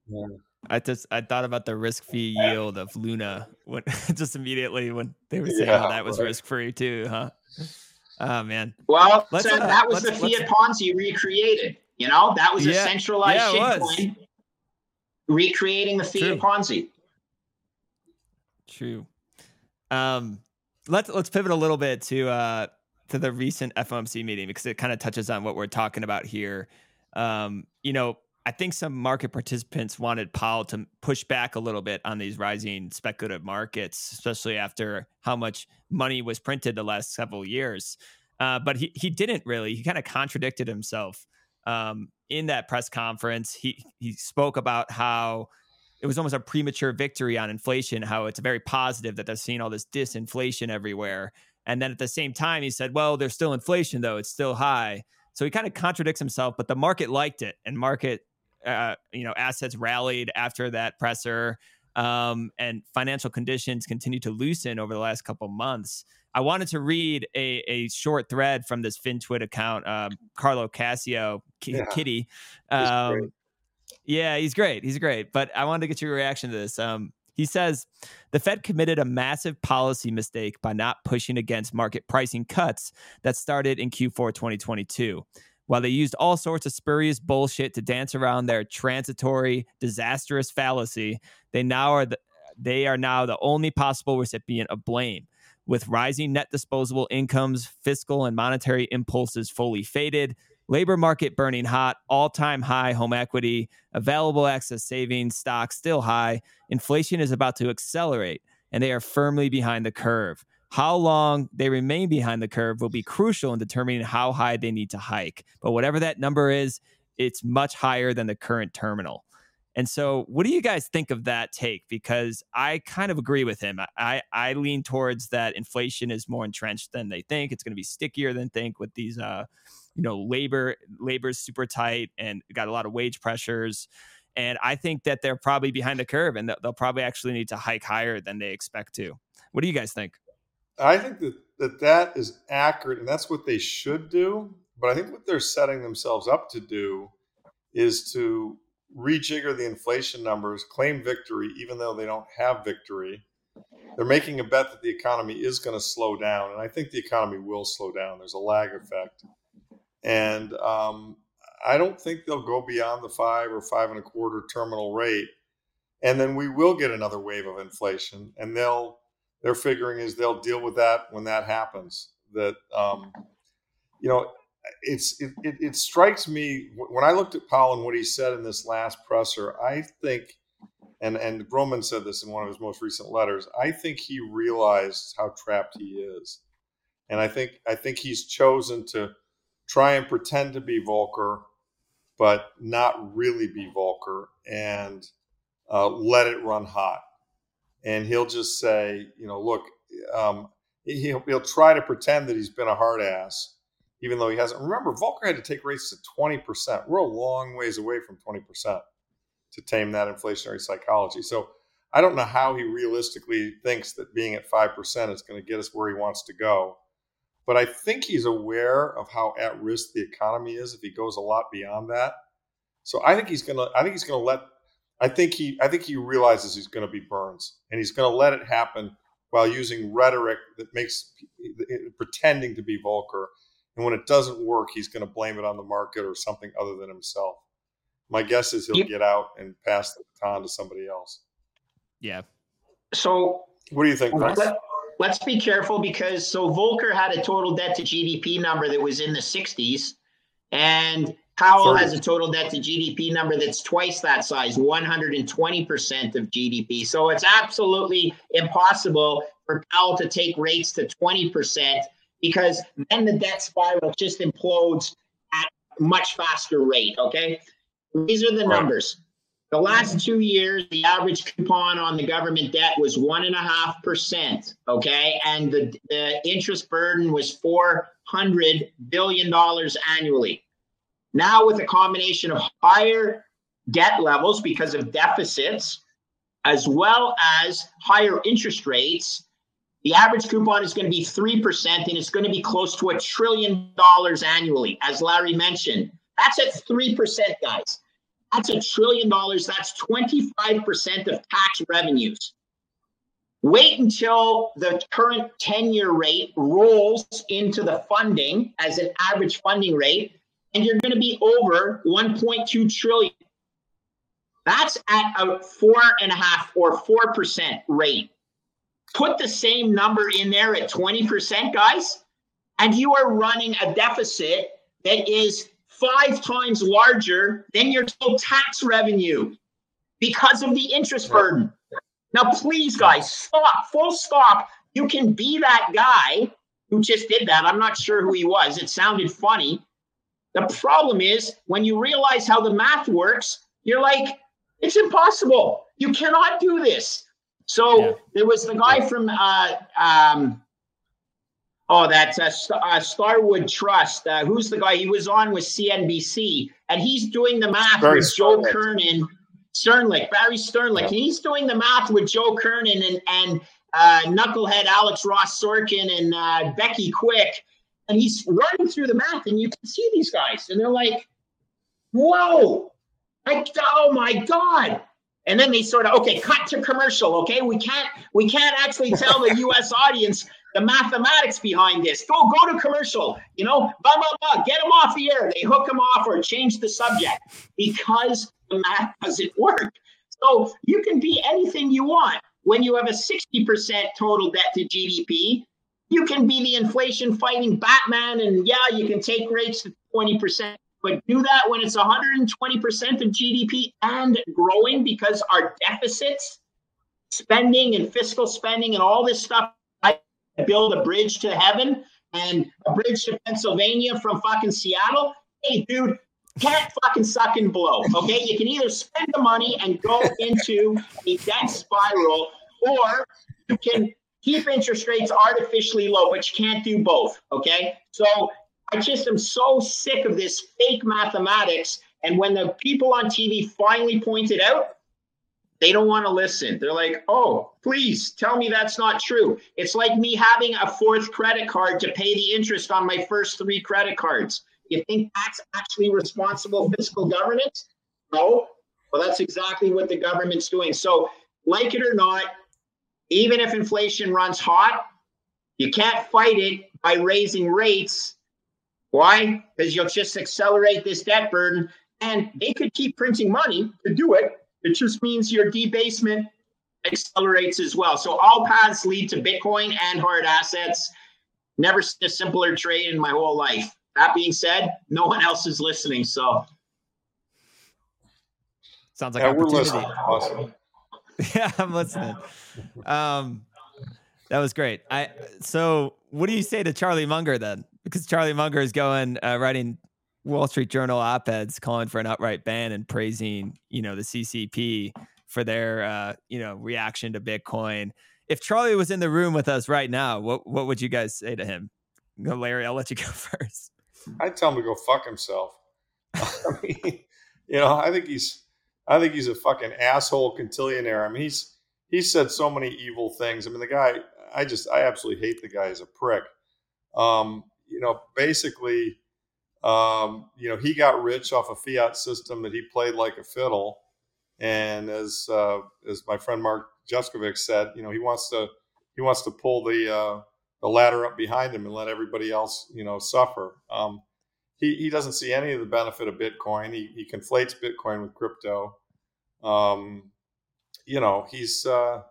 Yeah. I just I thought about the risk free yield of Luna when just immediately when they were saying yeah, that was right. risk free too, huh? Oh man.
Well, so uh, that was the fiat Ponzi recreated. You know, that was yeah, a centralized yeah, shitcoin recreating the fiat True. Ponzi.
True. Um, let's let's pivot a little bit to uh, to the recent FOMC meeting because it kind of touches on what we're talking about here. Um, you know, I think some market participants wanted Powell to push back a little bit on these rising speculative markets, especially after how much money was printed the last several years. Uh, but he he didn't really. He kind of contradicted himself um, in that press conference. He he spoke about how it was almost a premature victory on inflation, how it's very positive that they're seeing all this disinflation everywhere. And then at the same time, he said, well, there's still inflation, though. It's still high. So he kind of contradicts himself, but the market liked it. And market, uh, you know, assets rallied after that presser. Um, and financial conditions continue to loosen over the last couple months. I wanted to read a, a short thread from this FinTwit account, um, Carlo Cassio, K- yeah. Kitty. Um, yeah, he's great. He's great. But I wanted to get your reaction to this. Um, he says the Fed committed a massive policy mistake by not pushing against market pricing cuts that started in Q4 2022. While they used all sorts of spurious bullshit to dance around their transitory, disastrous fallacy, they now are the, they are now the only possible recipient of blame. With rising net disposable incomes, fiscal and monetary impulses fully faded, labor market burning hot, all time high home equity, available excess savings, stocks still high. Inflation is about to accelerate, and they are firmly behind the curve. How long they remain behind the curve will be crucial in determining how high they need to hike. But whatever that number is, it's much higher than the current terminal. And so, what do you guys think of that take? Because I kind of agree with him. I, I lean towards that inflation is more entrenched than they think. It's going to be stickier than think with these uh, you know labor labor's super tight and got a lot of wage pressures and i think that they're probably behind the curve and they'll probably actually need to hike higher than they expect to what do you guys think
i think that that, that is accurate and that's what they should do but i think what they're setting themselves up to do is to rejigger the inflation numbers claim victory even though they don't have victory they're making a bet that the economy is going to slow down and i think the economy will slow down there's a lag effect and um, I don't think they'll go beyond the five or five and a quarter terminal rate. And then we will get another wave of inflation, and they'll their figuring is they'll deal with that when that happens. That um, you know, it's it, it, it strikes me when I looked at Powell and what he said in this last presser. I think, and and Gromen said this in one of his most recent letters. I think he realized how trapped he is, and I think I think he's chosen to try and pretend to be Volcker, but not really be Volcker, and uh, let it run hot. And he'll just say, you know, look, um, he'll, he'll try to pretend that he's been a hard ass, even though he hasn't. Remember, Volcker had to take rates to 20%. We're a long ways away from 20% to tame that inflationary psychology. So I don't know how he realistically thinks that being at 5% is going to get us where he wants to go. But I think he's aware of how at risk the economy is if he goes a lot beyond that. So I think he's to I think he's to let I think he I think he realizes he's going to be Burns and he's going to let it happen while using rhetoric that makes eh, eh, pretending to be Volcker. And when it doesn't work, he's going to blame it on the market or something other than himself. My guess is he'll you, get out and pass the baton to somebody else.
Yeah.
So,
what do you think, Chris?
Let, let's be careful because so Volcker had a total debt to GDP number that was in the 60s, and Powell 30. has a total debt to GDP number that's twice that size, 120% of GDP. So it's absolutely impossible for Powell to take rates to 20% because then the debt spiral just implodes at a much faster rate. Okay. These are the numbers. The last two years, the average coupon on the government debt was one and a half percent. Okay, and the, the interest burden was four hundred billion dollars annually. Now, with a combination of higher debt levels because of deficits, as well as higher interest rates, the average coupon is going to be 3% and it's going to be close to a trillion dollars annually, as Larry mentioned. That's at 3%, guys. That's a trillion dollars. That's 25% of tax revenues. Wait until the current 10 year rate rolls into the funding as an average funding rate, and you're going to be over 1.2 trillion. That's at a four and a half or 4% rate. Put the same number in there at 20%, guys, and you are running a deficit that is five times larger than your total tax revenue because of the interest burden. Now, please, guys, stop, full stop. You can be that guy who just did that. I'm not sure who he was. It sounded funny. The problem is when you realize how the math works, you're like, it's impossible. You cannot do this. So yeah. there was the guy from uh, um, Oh, that's a uh, Starwood Trust. Uh, who's the guy? He was on with CNBC, and he's doing the math Barry with Joe Kernan, Sternlicht, Barry Sternlicht. Yeah. He's doing the math with Joe Kernan and and uh, knucklehead Alex Ross Sorkin and uh, Becky Quick, and he's running through the math, and you can see these guys, and they're like, "Whoa!" Like, oh my god! And then they sort of okay, cut to commercial. Okay, we can't we can't actually tell the U.S. audience the mathematics behind this. Go, go to commercial, you know, blah, blah, blah. Get them off the air. They hook them off or change the subject because the math doesn't work. So you can be anything you want. When you have a 60% total debt to GDP, you can be the inflation fighting Batman and yeah, you can take rates to 20%. But do that when it's 120% of GDP and growing because our deficits, spending and fiscal spending and all this stuff I build a bridge to heaven and a bridge to Pennsylvania from fucking Seattle. Hey, dude, can't fucking suck and blow. Okay, you can either spend the money and go into a debt spiral, or you can keep interest rates artificially low, but you can't do both. Okay, so I just am so sick of this fake mathematics. And when the people on TV finally point it out, they don't want to listen. They're like, oh, please tell me that's not true. It's like me having a fourth credit card to pay the interest on my first three credit cards. You think that's actually responsible fiscal governance? No. Well, that's exactly what the government's doing. So, like it or not, even if inflation runs hot, you can't fight it by raising rates. Why? Because you'll just accelerate this debt burden. And they could keep printing money to do it, it just means your debasement accelerates as well. So all paths lead to Bitcoin and hard assets. Never seen a simpler trade in my whole life. That being said, no one else is listening. So
sounds like yeah, we're listening. Awesome. yeah, I'm listening. Um, that was great. I so what do you say to Charlie Munger then? because Charlie Munger is going uh, writing Wall Street Journal op-eds calling for an outright ban and praising, you know, the CCP for their, uh, you know, reaction to Bitcoin. If Charlie was in the room with us right now, what what would you guys say to him? Larry. I'll let you go first.
I'd tell him to go fuck himself. I mean, you know, I think he's, I think he's a fucking asshole contillionaire. I mean, he's he's said so many evil things. I mean, the guy, I just, I absolutely hate the guy as a prick. Um, you know, basically, um, you know, he got rich off a fiat system that he played like a fiddle. And as uh, as my friend Mark Juskovic said, you know, he wants to he wants to pull the uh, the ladder up behind him and let everybody else, you know, suffer. Um, he he doesn't see any of the benefit of Bitcoin. He he conflates Bitcoin with crypto. Um, you know, he's uh,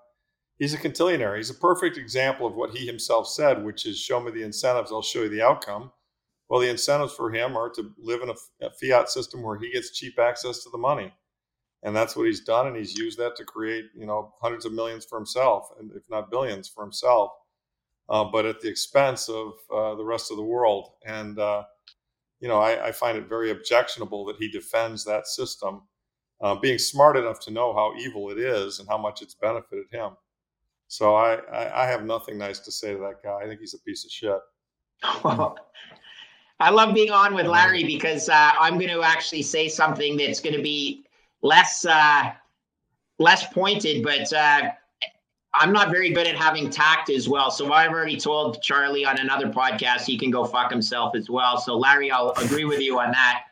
he's a contillionaire. He's a perfect example of what he himself said, which is show me the incentives, I'll show you the outcome. Well, the incentives for him are to live in a, a fiat system where he gets cheap access to the money. And that's what he's done. And he's used that to create, you know, hundreds of millions for himself, and if not billions for himself, uh, but at the expense of uh, the rest of the world. And, uh, you know, I, I, find it very objectionable that he defends that system, uh, being smart enough to know how evil it is and how much it's benefited him. So I, I, I have nothing nice to say to that guy. I think he's a piece of shit.
Well, I love being on with Larry because uh, I'm going to actually say something that's going to be less uh, less pointed, but uh, I'm not very good at having tact as well. So I've already told Charlie on another podcast he can go fuck himself as well. So Larry, I'll agree with you on that.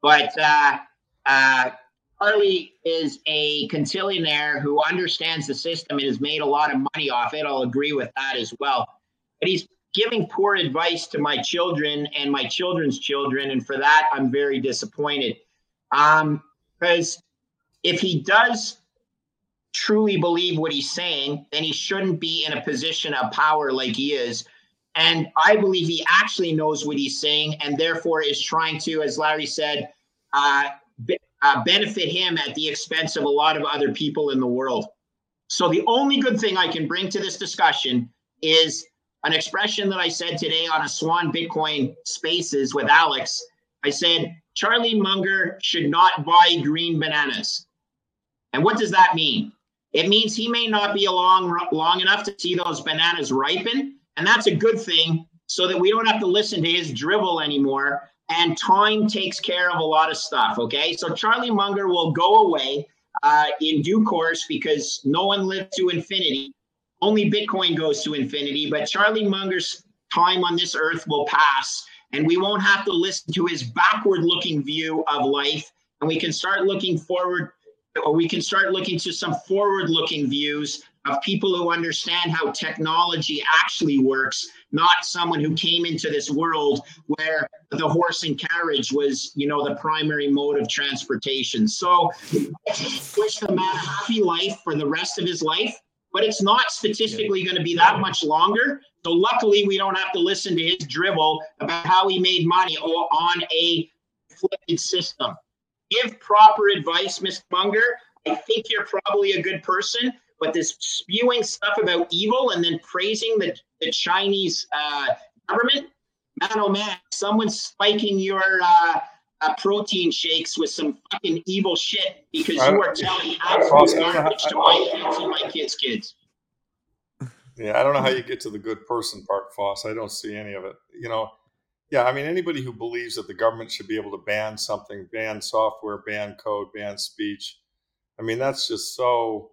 But uh, uh, Charlie is a contillionaire who understands the system and has made a lot of money off it. I'll agree with that as well. But he's giving poor advice to my children and my children's children. And for that, I'm very disappointed. Um, because if he does truly believe what he's saying, then he shouldn't be in a position of power like he is. And I believe he actually knows what he's saying and therefore is trying to, as Larry said, uh, uh, benefit him at the expense of a lot of other people in the world. So the only good thing I can bring to this discussion is an expression that I said today on a Swan Bitcoin Spaces with Alex. I said, Charlie Munger should not buy green bananas. And what does that mean? It means he may not be along long enough to see those bananas ripen. And that's a good thing so that we don't have to listen to his drivel anymore and time takes care of a lot of stuff. Okay, so Charlie Munger will go away uh, in due course because no one lives to infinity. Only Bitcoin goes to infinity, but Charlie Munger's time on this earth will pass, and we won't have to listen to his backward-looking view of life, and we can start looking forward, or we can start looking to some forward-looking views of people who understand how technology actually works, not someone who came into this world where the horse and carriage was, you know, the primary mode of transportation. So wish the man a happy life for the rest of his life, but it's not statistically going to be that much longer. So luckily we don't have to listen to his drivel about how he made money on a flipped system. Give proper advice, Mr. Munger. I think you're probably a good person, but this spewing stuff about evil and then praising the, the Chinese uh, government, man, oh man, someone's spiking your uh, uh, protein shakes with some fucking evil shit because you are telling absolute garbage to my kids and my kids' kids.
Yeah, I don't know how you get to the good person part, Foss. I don't see any of it. You know, yeah, I mean, anybody who believes that the government should be able to ban something, ban software, ban code, ban speech, I mean, that's just so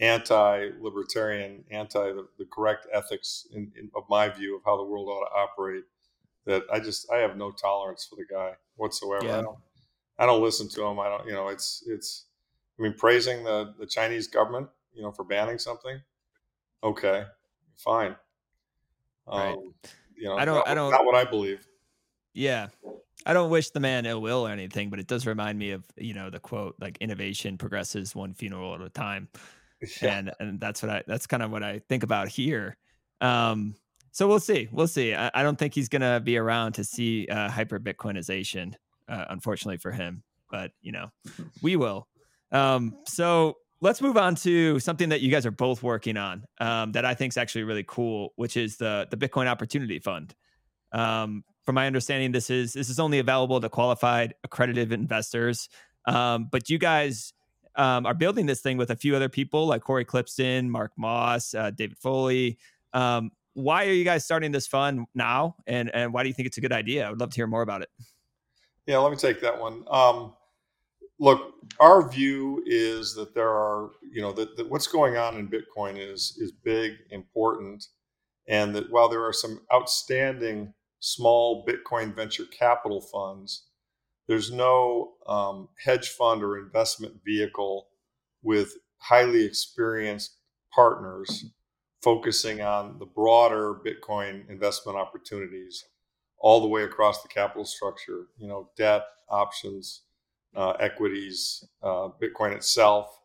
anti-libertarian, anti the, the correct ethics in, in, of my view of how the world ought to operate. That I just I have no tolerance for the guy whatsoever. Yeah. I don't I don't listen to him. I don't you know it's it's I mean praising the the Chinese government you know for banning something. Okay, fine.
Right. Um,
you know,
I don't.
Not,
I don't.
Not what I believe.
Yeah, I don't wish the man ill will or anything, but it does remind me of you know the quote like innovation progresses one funeral at a time, yeah. and and that's what I that's kind of what I think about here. Um, so we'll see, we'll see. I, I don't think he's gonna be around to see uh, hyper Bitcoinization, uh, unfortunately for him, but you know we will. Um, so let's move on to something that you guys are both working on um, that I think is actually really cool, which is the the Bitcoin Opportunity Fund. Um, from my understanding, this is this is only available to qualified accredited investors. Um, but you guys um, are building this thing with a few other people like Corey Klippsten, Mark Moss, uh, David Foley. Um, why are you guys starting this fund now, and and why do you think it's a good idea? I would love to hear more about it.
Yeah, let me take that one. Um, look, our view is that there are, you know, that, that what's going on in Bitcoin is is big, important, and that while there are some outstanding small Bitcoin venture capital funds, there's no um, hedge fund or investment vehicle with highly experienced partners focusing on the broader Bitcoin investment opportunities all the way across the capital structure, you know, debt, options, uh, equities, uh, Bitcoin itself,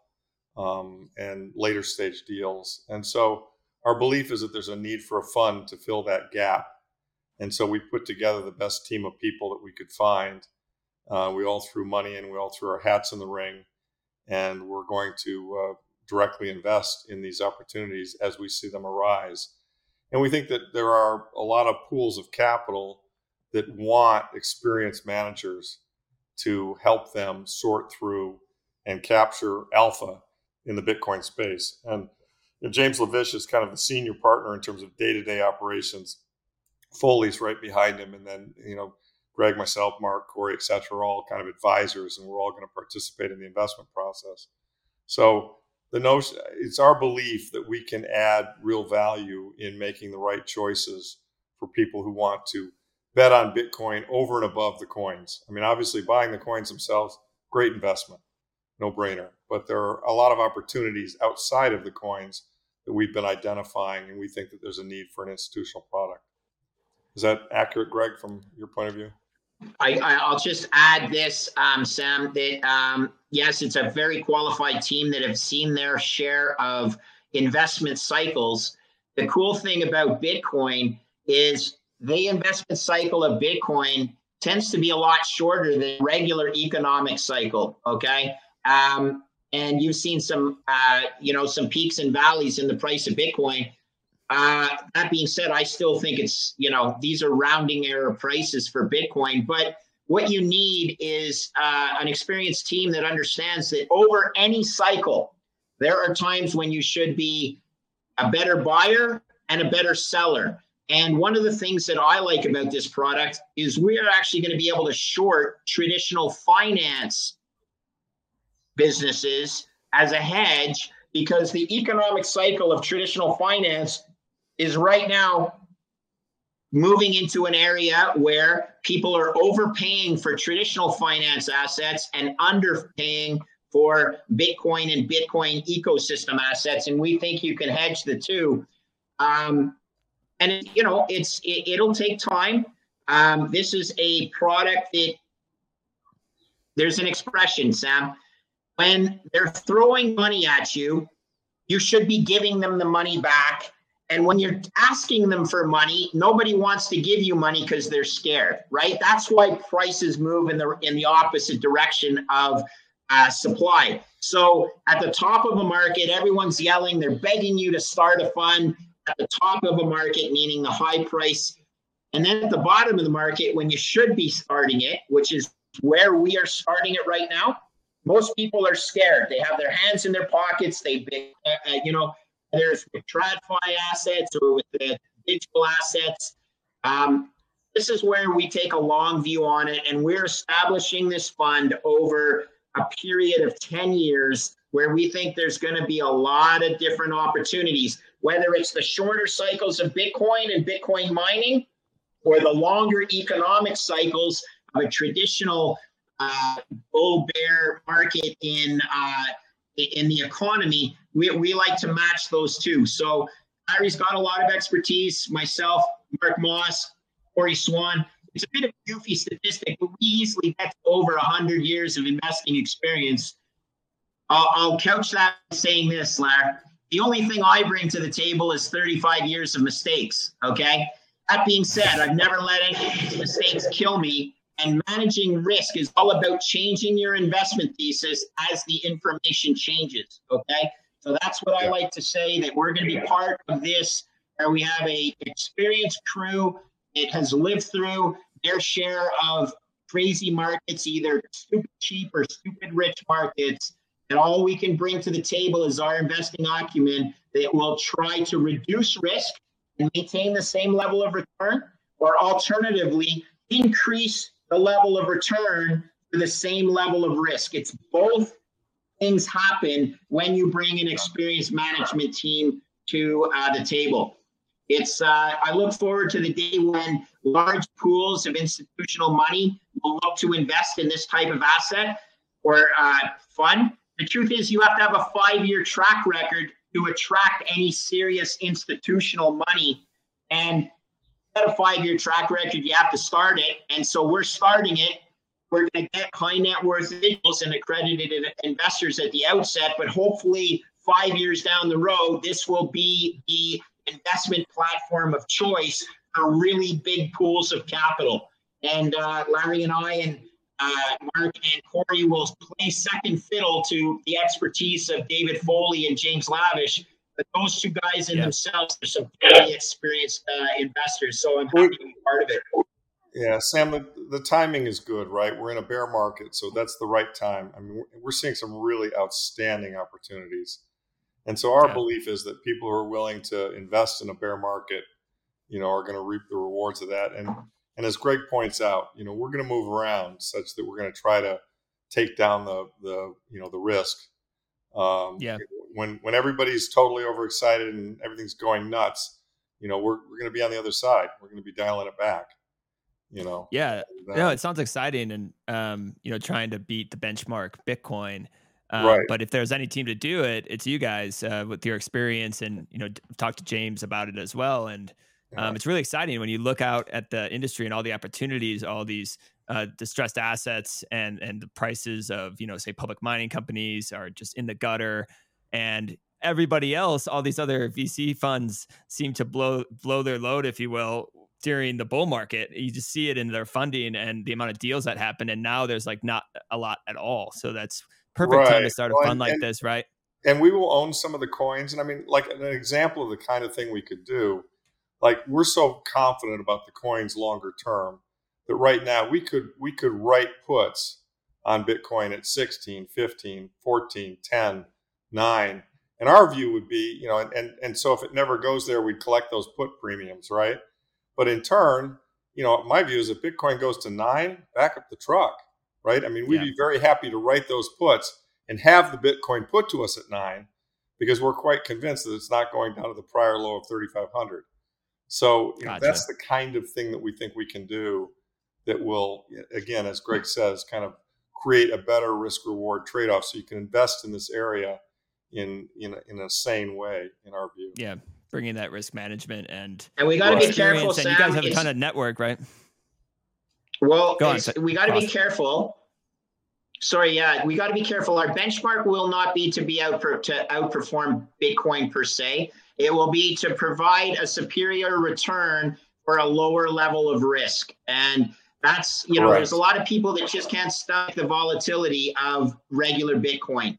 um, and later stage deals. And so our belief is that there's a need for a fund to fill that gap. And so we put together the best team of people that we could find. Uh, we all threw money in, we all threw our hats in the ring, and we're going to uh, directly invest in these opportunities as we see them arise. And we think that there are a lot of pools of capital that want experienced managers to help them sort through and capture alpha in the Bitcoin space. And you know, James Lavish is kind of the senior partner in terms of day-to-day operations. Foley's right behind him, and then you know Greg, myself, Mark, Corey, et cetera, are all kind of advisors, and we're all going to participate in the investment process. So the notion it's our belief that we can add real value in making the right choices for people who want to bet on Bitcoin over and above the coins. I mean, obviously, buying the coins themselves, great investment, no brainer. But there are a lot of opportunities outside of the coins that we've been identifying, and we think that there's a need for an institutional product. Is that accurate, Greg, from your point of view?
I, will just add this, um, Sam, that um, yes, it's a very qualified team that have seen their share of investment cycles. The cool thing about Bitcoin is the investment cycle of Bitcoin tends to be a lot shorter than regular economic cycle. Okay. Um, and you've seen some, uh, you know, some peaks and valleys in the price of Bitcoin. Uh, that being said, I still think it's, you know, these are rounding error prices for Bitcoin. But what you need is uh, an experienced team that understands that over any cycle, there are times when you should be a better buyer and a better seller. And one of the things that I like about this product is we are actually going to be able to short traditional finance businesses as a hedge because the economic cycle of traditional finance is right now moving into an area where people are overpaying for traditional finance assets and underpaying for Bitcoin and Bitcoin ecosystem assets. And we think you can hedge the two. Um, and you know it's it, will take time. Um, this is a product that there's an expression, Sam. When they're throwing money at you, you should be giving them the money back. And when you're asking them for money, nobody wants to give you money because they're scared, right? That's why prices move in the in the opposite direction of uh, supply. So at the top of a market, everyone's yelling, they're begging you to start a fund at the top of a market, meaning the high price, and then at the bottom of the market when you should be starting it, which is where we are starting it right now. Most people are scared. They have their hands in their pockets. They, uh, you know, there's with TradFi assets or with the digital assets. Um, this is where we take a long view on it, and we're establishing this fund over a period of 10 years where we think there's going to be a lot of different opportunities whether it's the shorter cycles of Bitcoin and Bitcoin mining or the longer economic cycles of a traditional uh, bull bear market in uh, in the economy, we, we like to match those two. So Larry's got a lot of expertise. Myself, Mark Moss, Cory Swan. It's a bit of a goofy statistic, but we easily get over 100 years of investing experience. I'll, I'll couch that saying this, Larry. The only thing I bring to the table is 35 years of mistakes. Okay. That being said, I've never let any mistakes kill me. And managing risk is all about changing your investment thesis as the information changes. Okay. So that's what I like to say that we're going to be part of this. Where we have a experienced crew. It has lived through their share of crazy markets, either stupid cheap or stupid rich markets. And all we can bring to the table is our investing acumen that will try to reduce risk and maintain the same level of return, or alternatively, increase the level of return for the same level of risk. It's both things happen when you bring an experienced management team to uh, the table. It's uh, I look forward to the day when large pools of institutional money will look to invest in this type of asset or uh, fund. The truth is, you have to have a five-year track record to attract any serious institutional money, and at a five-year track record, you have to start it. And so we're starting it. We're going to get high net worth individuals and accredited investors at the outset, but hopefully, five years down the road, this will be the investment platform of choice for really big pools of capital. And uh, Larry and I and uh, Mark and Corey will play second fiddle to the expertise of David Foley and James Lavish. But those two guys in yeah. themselves are some very experienced uh, investors. So I'm happy to be part of it.
Yeah, Sam, the, the, timing is good, right? We're in a bear market, so that's the right time. I mean, we're, seeing some really outstanding opportunities. And so our yeah. belief is that people who are willing to invest in a bear market, you know, are going to reap the rewards of that. And and as Greg points out, you know, we're going to move around such that we're going to try to take down the the you know the risk.
Um, yeah.
When when everybody's totally overexcited and everything's going nuts, you know, we're we're going to be on the other side. We're going to be dialing it back. You know.
Yeah. No, it sounds exciting, and um, you know, trying to beat the benchmark Bitcoin. Um, right. But if there's any team to do it, it's you guys uh, with your experience, and you know, talk to James about it as well. And um, it's really exciting when you look out at the industry and all the opportunities, all these uh, distressed assets, and and the prices of you know, say public mining companies are just in the gutter, and everybody else, all these other VC funds seem to blow blow their load, if you will, during the bull market. You just see it in their funding and the amount of deals that happen, and now there's like not a lot at all. So that's perfect right. time to start a well, fund and, like and, this, right?
And we will own some of the coins. And I mean, like an example of the kind of thing we could do, like we're so confident about the coins longer term that right now we could we could write puts on Bitcoin at 16, 15, 14, 10, 9. And our view would be, you know, and, and, and so if it never goes there, we'd collect those put premiums, right? But in turn, you know, my view is if Bitcoin goes to nine, back up the truck right? I mean, we'd yeah. be very happy to write those puts and have the Bitcoin put to us at nine because we're quite convinced that it's not going down to the prior low of 3,500. So you know, that's the kind of thing that we think we can do that will, again, as Greg says, kind of create a better risk reward trade off so you can invest in this area in in a, in a sane way in our view
yeah bringing that risk management and
and we got to be careful
and you guys have a ton of network right
well, we got to be careful. Sorry, yeah, we got to be careful. Our benchmark will not be to be out for, to outperform Bitcoin per se. It will be to provide a superior return for a lower level of risk. And that's, you know, there's a lot of people that just can't stomach the volatility of regular Bitcoin.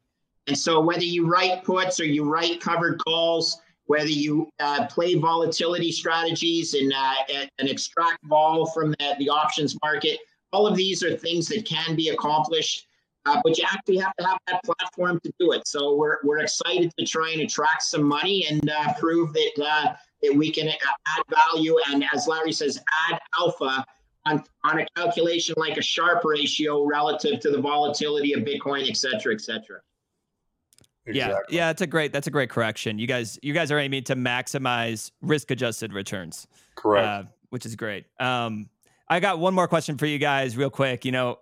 And so whether you write puts or you write covered calls, whether you uh, play volatility strategies and, uh, and extract vol from the, the, options market. All of these are things that can be accomplished, uh, but you actually have to have that platform to do it. So we're, we're excited to try and attract some money and uh, prove that, uh, that we can add value and, as Larry says, add alpha on, on a calculation like a Sharpe ratio relative to the volatility of Bitcoin, et cetera, et cetera.
Exactly. Yeah, yeah, it's a great that's a great correction. You guys you guys are aiming to maximize risk adjusted returns.
Correct. Uh,
which is great. Um, I got one more question for you guys, real quick. You know,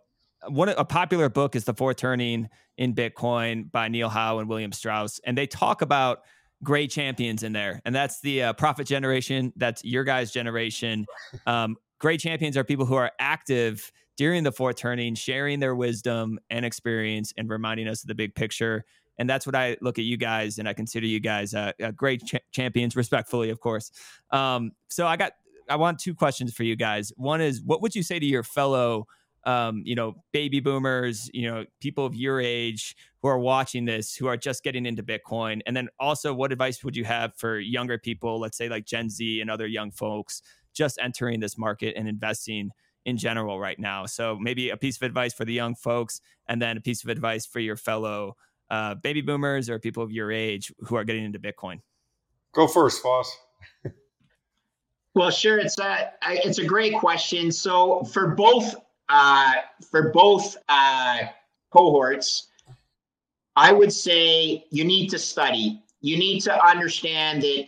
one a popular book is The Fourth Turning in Bitcoin by Neil Howe and William Strauss, and they talk about great champions in there, and that's the uh, prophet generation. That's your guys' generation. Um, great champions are people who are active during the fourth turning, sharing their wisdom and experience, and reminding us of the big picture and that's what I look at you guys, and I consider you guys uh, great ch- champions, respectfully, of course. Um, so I got, I want two questions for you guys. One is, what would you say to your fellow, um, you know, baby boomers, you know, people of your age who are watching this, who are just getting into Bitcoin, and then also, what advice would you have for younger people, let's say like Gen Z and other young folks, just entering this market and investing in general right now. So maybe a piece of advice for the young folks, and then a piece of advice for your fellow uh, baby boomers or people of your age who are getting into Bitcoin.
Go first, Foss.
well, sure. It's a it's a great question. So for both uh, for both uh, cohorts, I would say you need to study. You need to understand that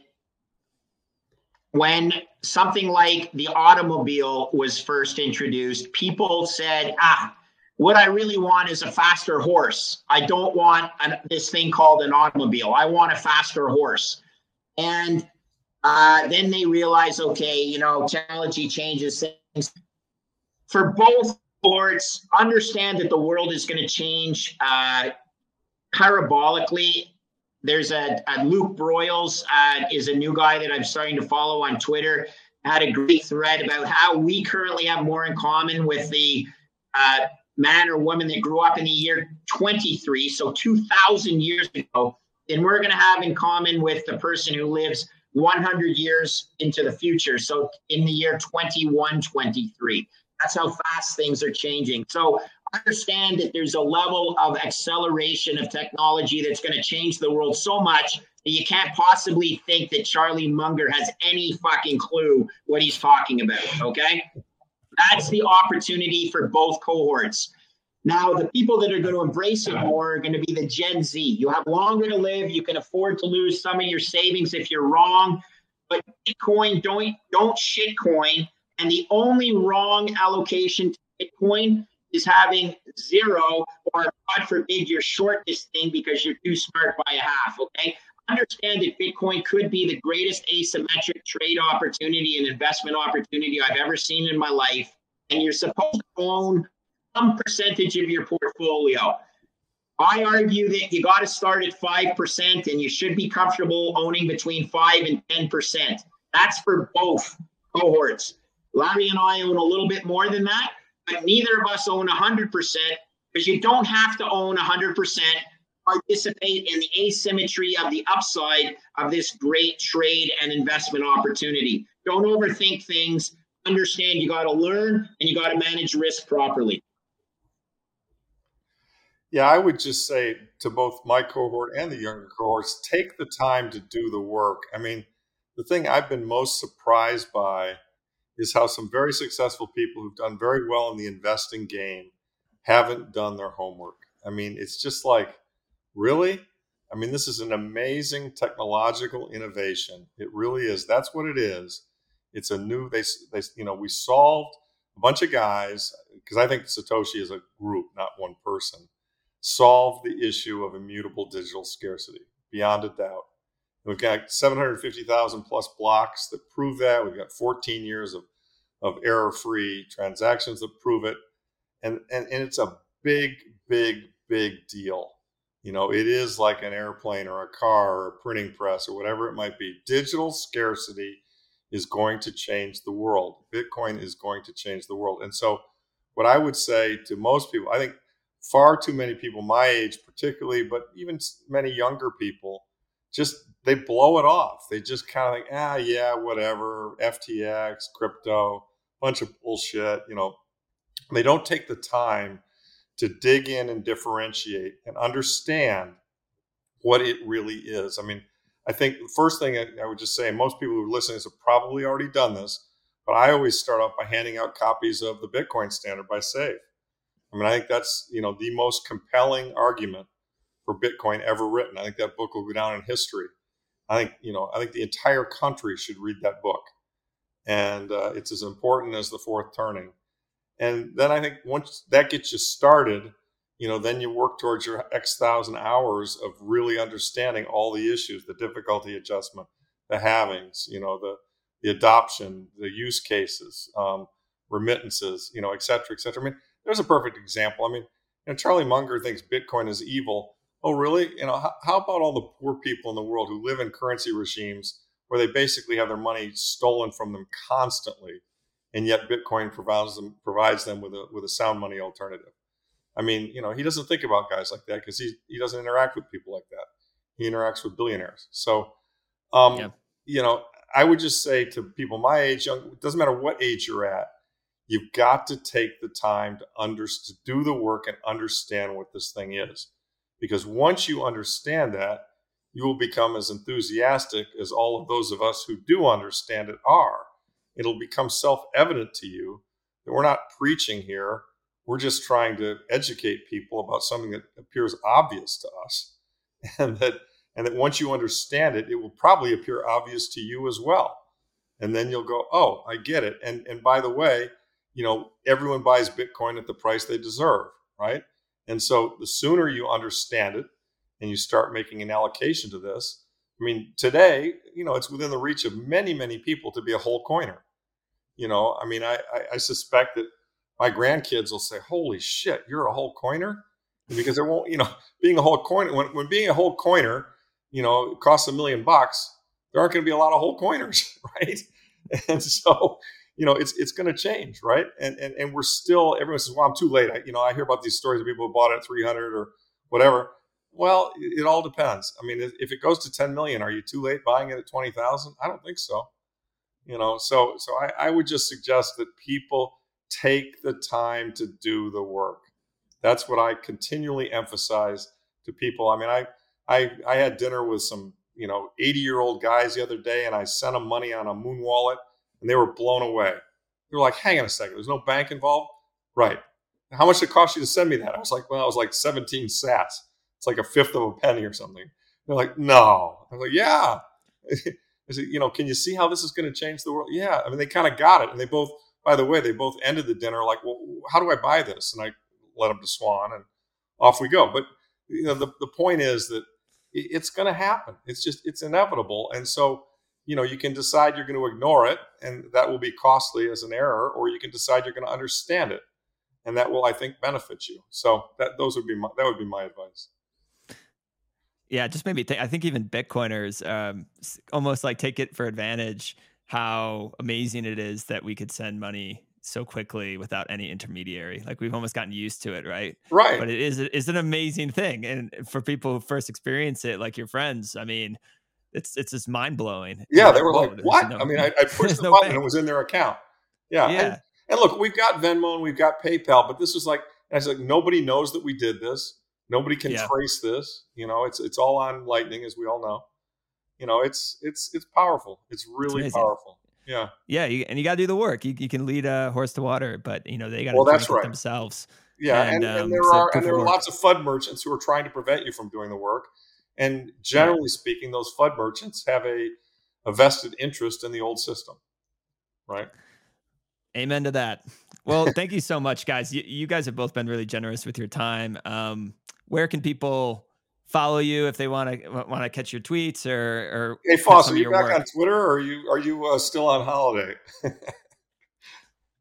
when something like the automobile was first introduced, people said, ah, what I really want is a faster horse. I don't want an, this thing called an automobile. I want a faster horse. And uh, then they realize, okay, you know, technology changes things. For both sports, understand that the world is going to change uh, parabolically there's a, a Luke Broyles uh, is a new guy that I'm starting to follow on Twitter. Had a great thread about how we currently have more in common with the uh, man or woman that grew up in the year 23, so 2,000 years ago, than we're going to have in common with the person who lives 100 years into the future. So in the year 2123. That's how fast things are changing. So understand that there's a level of acceleration of technology that's going to change the world so much that you can't possibly think that Charlie Munger has any fucking clue what he's talking about. Okay. That's the opportunity for both cohorts. Now, the people that are going to embrace it more are going to be the Gen Z. You have longer to live. You can afford to lose some of your savings if you're wrong. But Bitcoin, don't don't shitcoin. And the only wrong allocation to Bitcoin is having zero, or God forbid, you're short this thing because you're too smart by a half. Okay. Understand that Bitcoin could be the greatest asymmetric trade opportunity and investment opportunity I've ever seen in my life. And you're supposed to own some percentage of your portfolio. I argue that you got to start at 5% and you should be comfortable owning between 5 and 10%. That's for both cohorts. Larry and I own a little bit more than that but neither of us own 100% because you don't have to own 100% participate in the asymmetry of the upside of this great trade and investment opportunity. Don't overthink things. Understand you got to learn and you got to manage risk properly.
Yeah, I would just say to both my cohort and the younger cohorts, take the time to do the work. I mean, the thing I've been most surprised by is how some very successful people who've done very well in the investing game haven't done their homework. I mean, it's just like, really? I mean, this is an amazing technological innovation. It really is. That's what it is. It's a new, they, they you know, we solved a bunch of guys, because I think Satoshi is a group, not one person, solved the issue of immutable digital scarcity beyond a doubt. We've got 750,000 plus blocks that prove that. We've got 14 years of, of error free transactions that prove it. And, and, and it's a big, big, big deal. You know, it is like an airplane or a car or a printing press or whatever it might be. Digital scarcity is going to change the world. Bitcoin is going to change the world. And so, what I would say to most people, I think far too many people my age, particularly, but even many younger people, just they blow it off. They just kind of like, ah, yeah, whatever, FTX, crypto, bunch of bullshit. You know, they don't take the time to dig in and differentiate and understand what it really is. I mean, I think the first thing I, would just say, and most people who are listening have probably already done this, but I always start off by handing out copies of the Bitcoin Standard by Saif. I mean, I think that's you know the most compelling argument for Bitcoin ever written. I think that book will go down in history. I think you know I think the entire country should read that book, and uh, it's as important as the fourth turning. And then I think once that gets you started, you know, then you work towards your X thousand hours of really understanding all the issues, the difficulty adjustment, the halvings, you know, the the adoption, the use cases, um, remittances, you know, et cetera, et cetera. I mean, there's a perfect example. I mean, you know, Charlie Munger thinks Bitcoin is evil oh, really? You know, how, how about all the poor people in the world who live in currency regimes where they basically have their money stolen from them constantly, and yet Bitcoin provides them provides them with a with a sound money alternative. I mean, you know, he doesn't think about guys like that because he he doesn't interact with people like that. He interacts with billionaires. So, um, yeah. you know, I would just say to people my age, young, it doesn't matter what age you're at, You've got to take the time to, under, to do the work and understand what this thing is. Because once you understand that, you will become as enthusiastic as all of those of us who do understand it are. It'll become self evident to you that we're not preaching here. We're just trying to educate people about something that appears obvious to us. And that, and that once you understand it, it will probably appear obvious to you as well. And then you'll go, oh, I get it. And, and by the way, you know, everyone buys Bitcoin at the price they deserve, right? And so the sooner you understand it and you start making an allocation to this, I mean, today, you know, it's within the reach of many, many people to be a whole coiner. You know, I mean, I, I, I suspect that my grandkids will say, "Holy shit, you're a whole coiner," because there won't, you know, being a whole coiner when, when being a whole coiner, you know, costs a million bucks. There aren't going to be a lot of whole coiners, right? And so, you know, it's it's going to change, right? And and and we're still. Everyone says, "Well, I'm too late." I, you know, I hear about these stories of people who bought it at 300 or whatever. Well, it, it all depends. I mean, if it goes to 10 million, are you too late buying it at 20,000? I don't think so you know? So so I, I would just suggest that people take the time to do the work. That's what i continually emphasize to people. I mean i i i had dinner with some you know 80 year old guys the other day and i sent them money on a Muun wallet and they were blown away. They were like hang on a second there's no bank involved? Right. How much did it cost you to send me that? I was like well it was like 17 sats. It's like a fifth of a penny or something. They're like no. I was like yeah I said, you know, can you see how this is going to change the world? Yeah. I mean, they kind of got it. And they both, by the way, they both ended the dinner like, well, how do I buy this? And I led them to Swan and off we go. But, you know, the, the point is that it's going to happen. It's just, it's inevitable. And so, you know, you can decide you're going to ignore it and that will be costly as an error, or you can decide you're going to understand it and that will, I think, benefit you. So that, those would be my, that would be my advice.
Yeah, just maybe think. I think even Bitcoiners um, almost like take it for advantage how amazing it is that we could send money so quickly without any intermediary. Like we've almost gotten used to it, right?
Right.
But it is it's an amazing thing, and for people who first experience it, like your friends, I mean, it's it's just mind blowing.
Yeah, they were like, "What?" No, I mean, I, I pushed the no button and it was in their account. Yeah.
Yeah.
And, and, look, we've got Venmo and we've got PayPal, but this was like, I was like, nobody knows that we did this. Nobody can yeah. trace this. You know, it's it's all on Lightning, as we all know. You know, it's it's it's powerful. It's really it's powerful. Yeah.
Yeah, you, and you got to do the work. You, you can lead a horse to water, but you know they got to
well,
that's
right.
themselves.
Yeah, and, and, um, and there so are and there are lots of FUD merchants who are trying to prevent you from doing the work. And generally yeah. speaking, those FUD merchants have a, a vested interest in the old system, right?
Amen to that. Well, thank you so much, guys. You, you, guys have both been really generous with your time. Um, where can people follow you if they want to want to catch your tweets or or
hey Foss, are you back work? on Twitter or are you are you uh, still on holiday?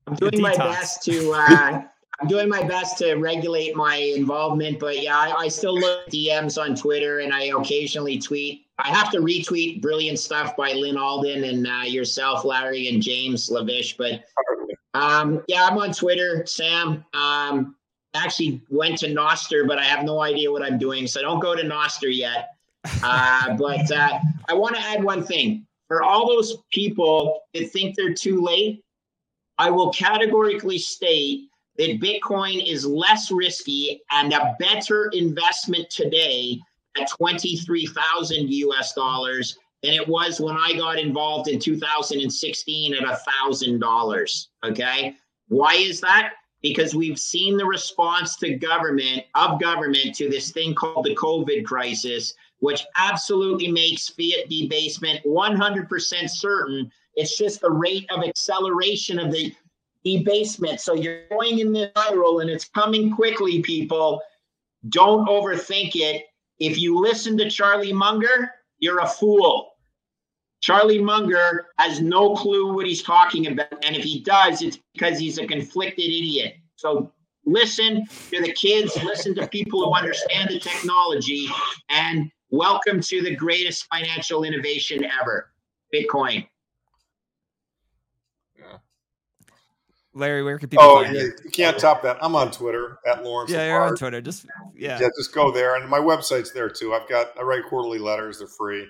I'm doing my best to uh, I'm doing my best to regulate my involvement, but yeah, I, I, still look DMs on Twitter and I occasionally tweet. I have to retweet brilliant stuff by Lyn Alden and uh, yourself, Larry, and James Lavish. But um, yeah, I'm on Twitter, Sam. Um, actually went to Nostr, but I have no idea what I'm doing. So don't go to Nostr yet. Uh, but uh, I want to add one thing. For all those people that think they're too late, I will categorically state that Bitcoin is less risky and a better investment today at 23,000 US dollars than it was when I got involved in 2016 at $1,000. Okay. Why is that? Because we've seen the response to government of government to this thing called the COVID crisis, which absolutely makes fiat debasement 100% certain. It's just the rate of acceleration of the debasement. So you're going in the spiral and it's coming quickly, people. Don't overthink it. If you listen to Charlie Munger, you're a fool. Charlie Munger has no clue what he's talking about. And if he does, it's because he's a conflicted idiot. So listen to the kids, listen to people who understand the technology, and welcome to the greatest financial innovation ever Bitcoin.
Larry, where can people?
Oh, yeah, you? you can't top that. I'm on Twitter at Lawrence.
Yeah, you're on Twitter. Just yeah,
yeah, just go there, and my website's there too. I've got I write quarterly letters. They're free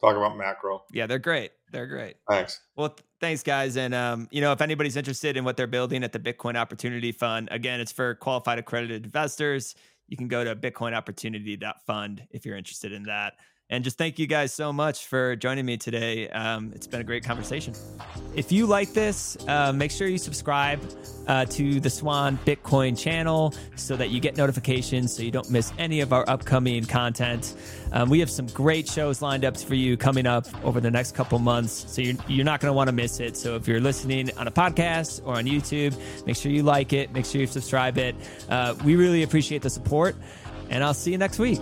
talk about macro.
Yeah, they're great. They're great.
Thanks.
Well, th- thanks, guys. And um, you know, if anybody's interested in what they're building at the Bitcoin Opportunity Fund, again, it's for qualified accredited investors. You can go to bitcoinopportunity.fund if you're interested in that. And just thank you guys so much for joining me today. Um, it's been a great conversation. If you like this, uh, make sure you subscribe uh, to the Swan Bitcoin channel so that you get notifications so you don't miss any of our upcoming content. Um, we have some great shows lined up for you coming up over the next couple months, so you're, you're not going to want to miss it. So if you're listening on a podcast or on YouTube, make sure you like it, make sure you subscribe it. Uh, we really appreciate the support, and I'll see you next week.